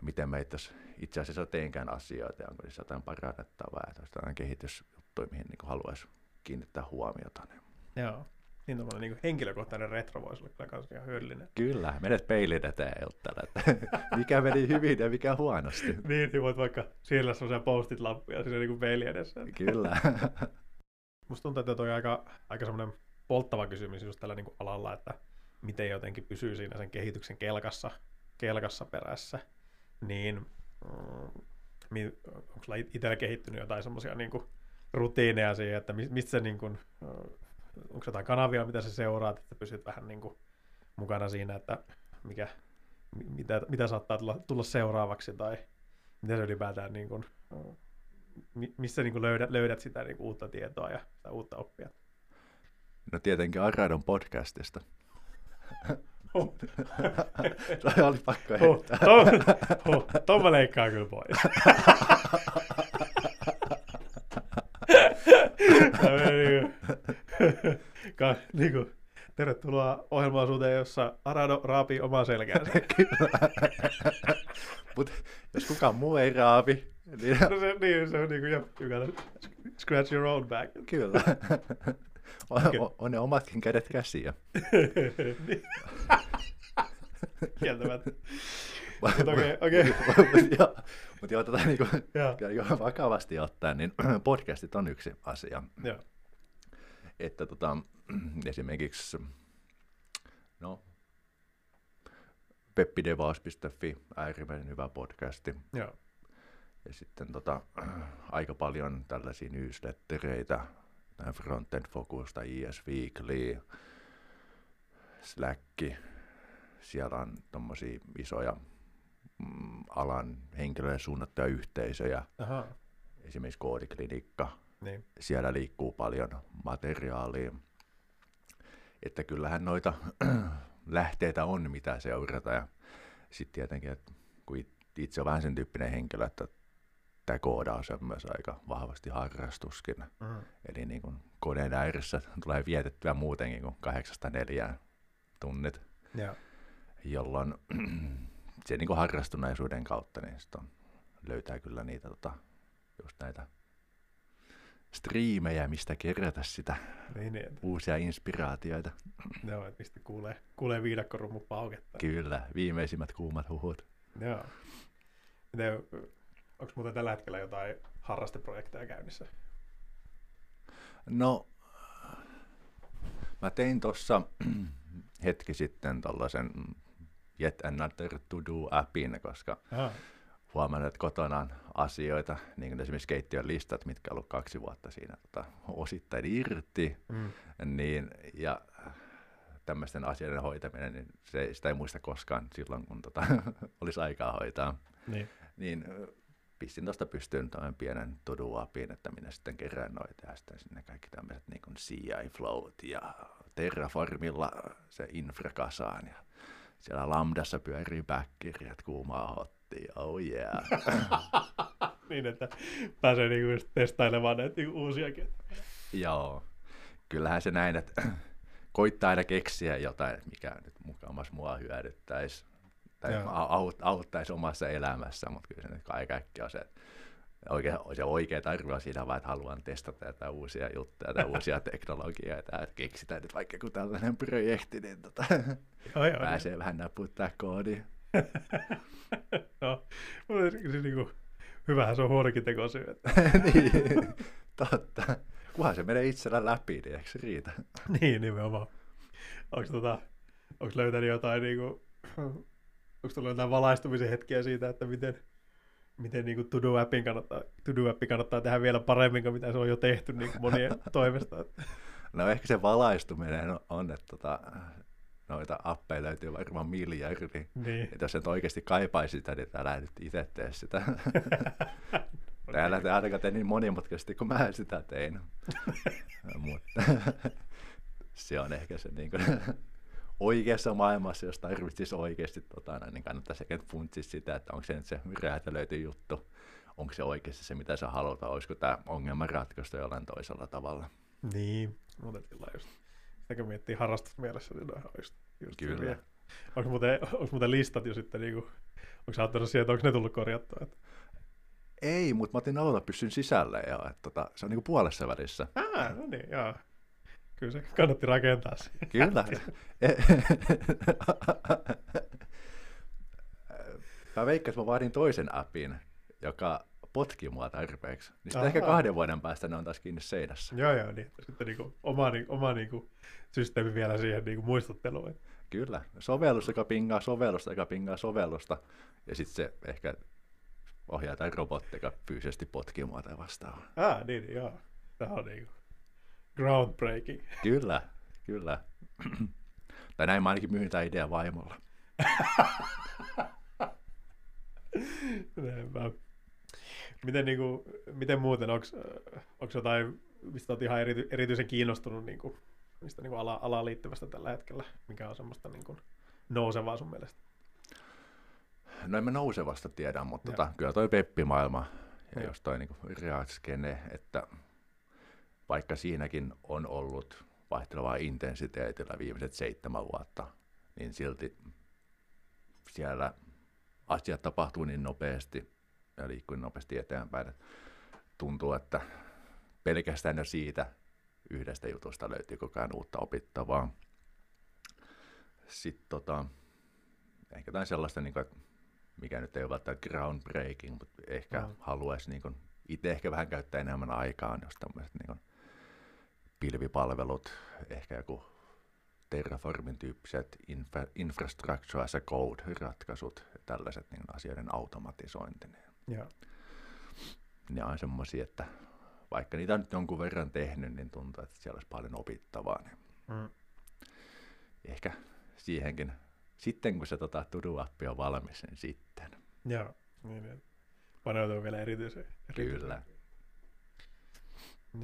miten me itse itse asiassa teenkään asioita ja onko niissä jotain parannettavaa ja jotain kehitysjuttuja, mihin niin haluaisi kiinnittää huomiota. Niin. Joo. Niin tuommoinen niin henkilökohtainen retro voisi olla kyllä kans ihan hyödyllinen. Kyllä, menet peilin eteen juttele, että <laughs> mikä meni hyvin ja mikä huonosti. <laughs> Niin, niin voit vaikka siellä semmoisia postit lappuja siinä niin peili edessä. Kyllä. <laughs> Musta tuntuu, että toi on aika, aika semmoinen polttava kysymys just tällä niin kuin alalla, että miten jotenkin pysyy siinä sen kehityksen kelkassa, kelkassa perässä. Niin mm, onko sulla itsellä kehittynyt jotain semmoisia niin rutiineja siihen, että mi- mistä se niin kuin, onko jotain kanavia, mitä sä seuraat, että pysyt vähän niin kuin mukana siinä, että mikä, mi- mitä, mitä saattaa tulla, tulla seuraavaksi tai miten se ylipäätään niin kuin, mi- missä niin kuin löydät, löydät sitä niin kuin uutta tietoa ja sitä uutta oppia. No tietenkin Aradon podcastista. <laughs> Oh. Se oli pakko Oh, heittää. to, oh, ton mä leikkaan kyllä pois. Tämä meni niinku- Ka, niinku, tervetuloa ohjelmaosuuteen, jossa Arado raapii omaa selkäänsä. Kyllä. Mutta jos kukaan muu ei raapi, niin No se, niin, se on niinku, you gotta scratch your own back. kyllä. On, Okei. on, on ne omatkin kädet käsiä. <laughs> Kieltämättä. <laughs> Mutta okei, okei. <laughs> Mutta joo, joo, tota niinku, kyllä joo, vakavasti ottaen, niin <clears throat> podcastit on yksi asia. Joo. Että tota, <clears throat> esimerkiksi, no, peppidevaus.fi, äärimmäisen hyvä podcasti. Joo. Ja sitten tota, <clears throat> aika paljon tällaisia newslettereitä, Frontend Focus tai ES Weekly, Slack, siellä on tommosia isoja mm, alan henkilöille suunnattuja yhteisöjä, Aha. esimerkiksi koodiklinikka, Niin. siellä liikkuu paljon materiaalia. Että kyllähän noita <clears throat> lähteitä on, mitä seurata. Ja sitten tietenkin, että kun it- itse on vähän sen tyyppinen henkilö, että tämä koodaus on myös aika vahvasti harrastuskin. Mm. Eli niin kuin koneen ääressä <laughs> tulee vietettyä muutenkin kuin kahdeksasta neljään tunnit, Joo. jolloin <clears throat> se niin kuin harrastuneisuuden kautta niin sit on, löytää kyllä niitä tota, just näitä striimejä, mistä kerätä sitä Niin, niin. uusia inspiraatioita. <clears throat> Joo, että mistä kuulee, kuulee viidakkorummu pauketta. Kyllä, viimeisimmät kuumat huhut. Joo. Miten, onko muuten tällä hetkellä jotain harrasteprojekteja käynnissä? No, mä tein tuossa <clears throat> hetki sitten tällaisen Yet Another To-Do-appin, koska Aha. huomannut, että kotona on asioita, niin kuin esimerkiksi keittiön listat, mitkä on ollut kaksi vuotta siinä tota, osittain irti, Mm. niin, ja tämmöisten asioiden hoitaminen, niin se, sitä ei muista koskaan silloin, kun tota, <laughs> olisi aikaa hoitaa. Niin. Niin pistin tuosta pystyyn tämän pienen toduapin, että minä sitten kerään noita ja sitten sinne kaikki tämmöiset niin kuin CI Float ja Terraformilla se infra kasaan ja siellä Lambdassa pyörii backkirjat kuumaa hottia, oh yeah. <laughs> niin, että pääsee niinku just testailemaan näitä niinku uusiakin. Joo, kyllähän se näin, että koittaa aina keksiä jotain, mikä nyt mukamas mua hyödyttäisi tai Joo. aut, auttaisi omassa elämässä, mutta kyllä se nyt kai kaikki on se, että oikein, se oikea tarve on siinä vaan, että haluan testata jotain uusia juttuja tai <laughs> uusia teknologioita, että keksitään nyt vaikka kun tällainen projekti, niin tota, Joo, joo. <laughs> pääsee vähän naputtaa koodia. <laughs> no, mutta siis niinku, hyvähän se on huonokin tekosyy. Että... niin, totta. Kunhan se menee itsellä läpi, niin eikö se riitä? niin, nimenomaan. Onko tota, onko löytänyt jotain, niin kuin, onko tullut jotain valaistumisen hetkiä siitä, että miten, miten niin To-Do-appin kannattaa, To-Do-appi kannattaa tehdä vielä paremmin kuin mitä se on jo tehty niin kuin monien <laughs> toimesta. No ehkä se valaistuminen on, on että tota, noita appeja löytyy varmaan miljardi. Niin. Että jos et oikeasti kaipaisi sitä, niin täällä nyt itse tee sitä. <laughs> Täällä te ainakaan tee niin monimutkaisesti kuin mä sitä tein. <laughs> Mutta se on ehkä se niin kuin, oikeassa maailmassa, jos tarvitsisi oikeasti, tota, niin kannattaisi ehkä funtsia sitä, että onko se nyt se räätälöity juttu, onko se oikeasti se, mitä sä haluat, olisiko tämä ongelma ratkaistu jollain toisella tavalla. Niin, mutta just. Sitä kun miettii harrastusmielessä, niin on just, just Kyllä. Hyviä. Onko muuten, onko muuten listat jo sitten, niin kuin, onko sä ottanut siihen, että onko ne tullut korjattua? Että... Ei, mutta mä otin aloita pysyn sisälle ja että, tota, se on niin kuin puolessa välissä. Ah, no niin, joo. Kyllä se kannatti rakentaa se. Kyllä. mä veikkaan, että mä vaadin toisen appin, joka potki mua tarpeeksi. Niin sitten ehkä kahden vuoden päästä ne on taas kiinni seinässä. Joo, joo, niin. Sitten niinku, oma, niin, oma niinku, systeemi vielä siihen niinku, muistutteluun. Kyllä. Sovellus, joka pingaa sovellusta, joka pingaa sovellusta. Ja sitten se ehkä ohjaa tai robotti, joka fyysisesti potkii mua tai vastaavaa. Ah, niin, joo. Tämä on niinku groundbreaking. <laughs> Kyllä, kyllä. tai näin mä ainakin myyn tämä idea vaimolla. Näinpä. Miten, niin kuin, miten muuten, onko jotain, mistä olet ihan erity, erityisen kiinnostunut niin kuin, mistä niin kuin ala, alaan liittyvästä tällä hetkellä, mikä on semmoista niin kuin, nousevaa sun mielestä? No en mä nousevasta tiedä, mutta tota, kyllä toi peppimaailma ja ja jos toi niin React-skene, että vaikka siinäkin on ollut vaihtelevaa intensiteetillä viimeiset seitsemän vuotta, niin silti siellä asiat tapahtuu niin nopeasti ja liikkuu niin nopeasti eteenpäin. Tuntuu, että pelkästään jo siitä yhdestä jutusta löytyy koko ajan uutta opittavaa. Sitten tota, ehkä jotain sellaista, niin kuin, mikä nyt ei ole välttämättä groundbreaking, mutta ehkä no. haluaisi niin itse ehkä vähän käyttää enemmän aikaa, jos tämmöiset niin kuin, pilvipalvelut, ehkä joku Terraformin tyyppiset infra, infrastructure as a code-ratkaisut, tällaiset niin asioiden automatisointi. Niin ja. Ne on semmoisia, että vaikka niitä on nyt jonkun verran tehnyt, niin tuntuu, että siellä olisi paljon opittavaa. Niin mm. Ehkä siihenkin, sitten kun se tota, to-do-appi on valmis, niin sitten. Joo, niin, niin. paneutuu vielä erityiseen. Kyllä.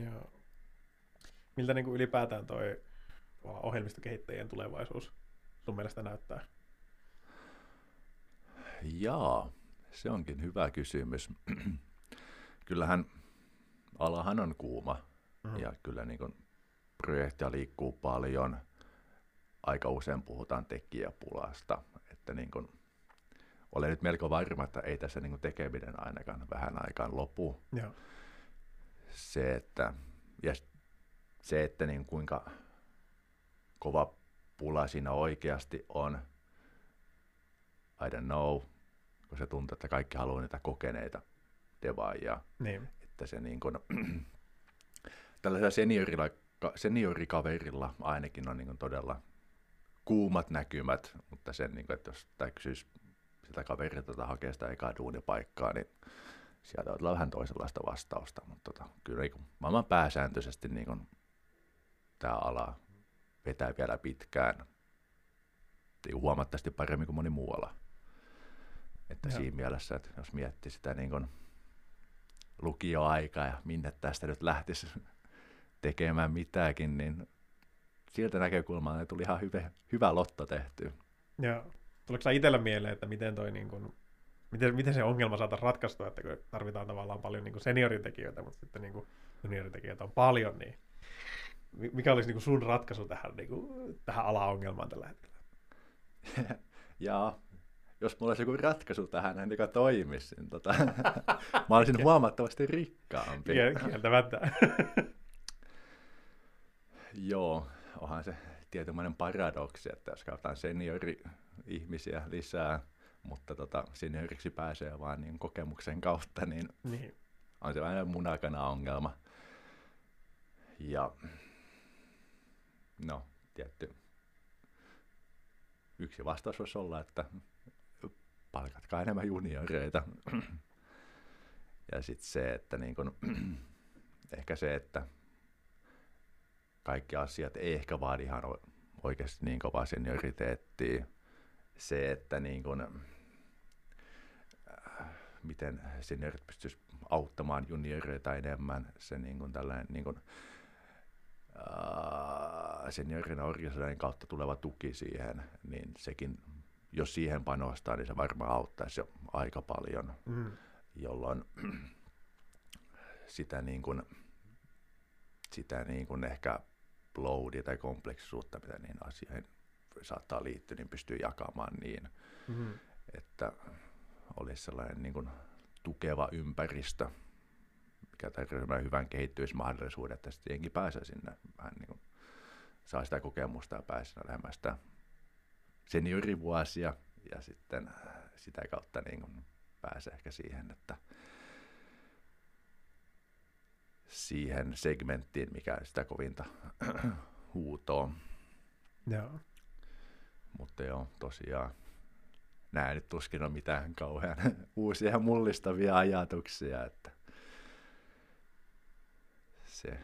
Joo. Miltä niin kuin ylipäätään toi ohjelmistokehittäjien tulevaisuus sun mielestä näyttää? Jaa, se onkin hyvä kysymys. <clears throat> Kyllähän alahan on kuuma mm. ja kyllä niin kuin projekteja liikkuu paljon. Aika usein puhutaan tekijäpulasta, että niin kuin, olen nyt melko varma, että ei tässä niin kuin tekeminen ainakaan vähän aikaan lopu. Ja. Se, että, ja se, että niin kuinka kova pula siinä oikeasti on, I don't know, kun se tuntuu, että kaikki haluaa niitä kokeneita devaajia. Niin. Että se niin kuin, <clears throat> tällaisella seniorilla, seniorikaverilla ainakin on niin kuin todella kuumat näkymät, mutta sen, niin kuin, että jos tämä kysyisi sitä kaverilta tai hakee sitä ekaa duunipaikkaa, niin sieltä on vähän toisenlaista vastausta, mutta tota, kyllä niin kuin, maailman pääsääntöisesti niin kuin, tämä ala vetää vielä pitkään huomattavasti paremmin kuin moni muualla. Että Joo. siinä mielessä, että jos miettii sitä niin kuin lukioaikaa ja minne tästä nyt lähtisi <laughs> tekemään mitäkin, niin siltä näkökulmaa tuli ihan hyvä, hyvä lotto tehty. Joo. Tuleeko itsellä mieleen, että miten, toi niin kuin, miten, miten se ongelma saataisiin ratkaistua, että kun tarvitaan tavallaan paljon niin kuin senioritekijöitä, mutta sitten niin kuin junioritekijöitä on paljon, niin mikä olisi niin sun ratkaisu tähän, niin kuin, tähän ala-ongelmaan tällä hetkellä? <laughs> Jaa, jos mulla olisi joku ratkaisu tähän, joka toimisi, niin tota, <laughs> mä olisin huomattavasti rikkaampi. Kieltämättä. <laughs> Joo, onhan se tietynlainen paradoksi, että jos katsotaan seniori-ihmisiä lisää, mutta tota, senioriksi pääsee vaan niin kokemuksen kautta, niin, Niin. on se vähän munakana ongelma. Ja no, tietty. Yksi vastaus voisi olla, että palkatkaa enemmän junioreita. ja sitten se, että niin kun, <clears throat> ehkä se, että kaikki asiat ei ehkä vaadi ihan oikeasti niin kovaa senioriteettia. Se, että niin kun, miten seniorit pystyisi auttamaan junioreita enemmän, se niin kuin tällainen niin kuin, ää, seniorin organisaation kautta tuleva tuki siihen, niin sekin, jos siihen panostaa, niin se varmaan auttaisi jo aika paljon, Mm. jolloin sitä niin kuin, sitä niin kuin ehkä loadia tai kompleksisuutta, mitä niin asioihin saattaa liittyä, niin pystyy jakamaan niin, Mm. että olisi sellainen niin kuin tukeva ympäristö, mikä tarjoaa hyvän kehittymismahdollisuuden, että sitten jengi pääsee sinne vähän niin kuin, saa sitä kokemusta ja pääsee lähemmäs sitä seniorivuosia ja sitten sitä kautta niin kuin pääsee ehkä siihen, että siihen segmenttiin, mikä sitä kovinta <clears throat> huutoa. Joo. Mutta joo, tosiaan nämä nyt tuskin on mitään kauhean <laughs> uusia mullistavia ajatuksia, että se,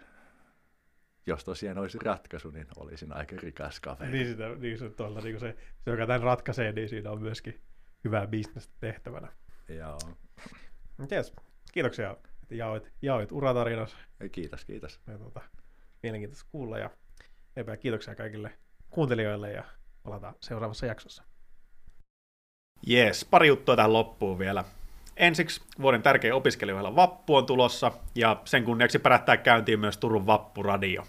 jos tosiaan olisi ratkaisu, niin olisin aika rikas kaveri. Niin, sitä, niin se, tuolla, niin se, se, joka tämän ratkaisee, niin siinä on myöskin hyvää bisnestä tehtävänä. Joo. Mut Jes, kiitoksia, että jaoit, jaoit uratarinasi. Kiitos, kiitos. Ja, tuota, mielenkiintoista kuulla ja eipä kiitoksia kaikille kuuntelijoille ja palataan seuraavassa jaksossa. Jees, pari juttua tähän loppuun vielä. Ensiksi vuoden tärkein opiskelijoilla Vappu on tulossa ja sen kunniaksi pärättää käyntiin myös Turun Vappuradio.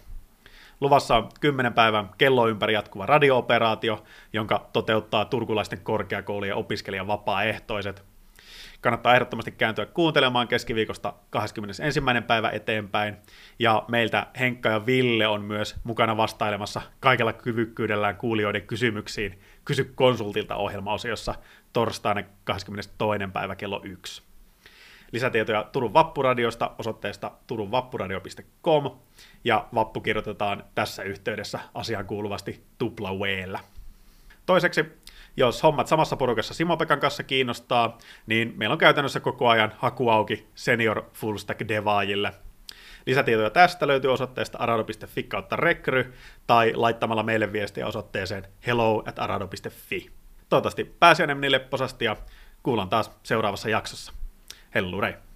Luvassa on 10 päivän kello ympäri jatkuva radio-operaatio, jonka toteuttaa turkulaisten korkeakoulujen opiskelijan vapaaehtoiset. Kannattaa ehdottomasti kääntyä kuuntelemaan keskiviikosta 21. päivä eteenpäin. Ja meiltä Henkka ja Ville on myös mukana vastailemassa kaikella kyvykkyydellään kuulijoiden kysymyksiin Kysy konsultilta ohjelmaosiossa torstaina 22. päivä kello 1. Lisätietoja Turun Vappuradiosta osoitteesta turunvappuradio.com ja vappu kirjoitetaan tässä yhteydessä asiaan kuuluvasti tupla W:llä. Toiseksi, jos hommat samassa porukassa Simo-Pekan kanssa kiinnostaa, niin meillä on käytännössä koko ajan haku auki senior full stack devaajille. Lisätietoja tästä löytyy osoitteesta arado.fi kautta rekry tai laittamalla meille viestiä osoitteeseen hello at arado.fi. Toivottavasti pääsiäinen meni lepposasti ja kuullaan taas seuraavassa jaksossa. Hellurei!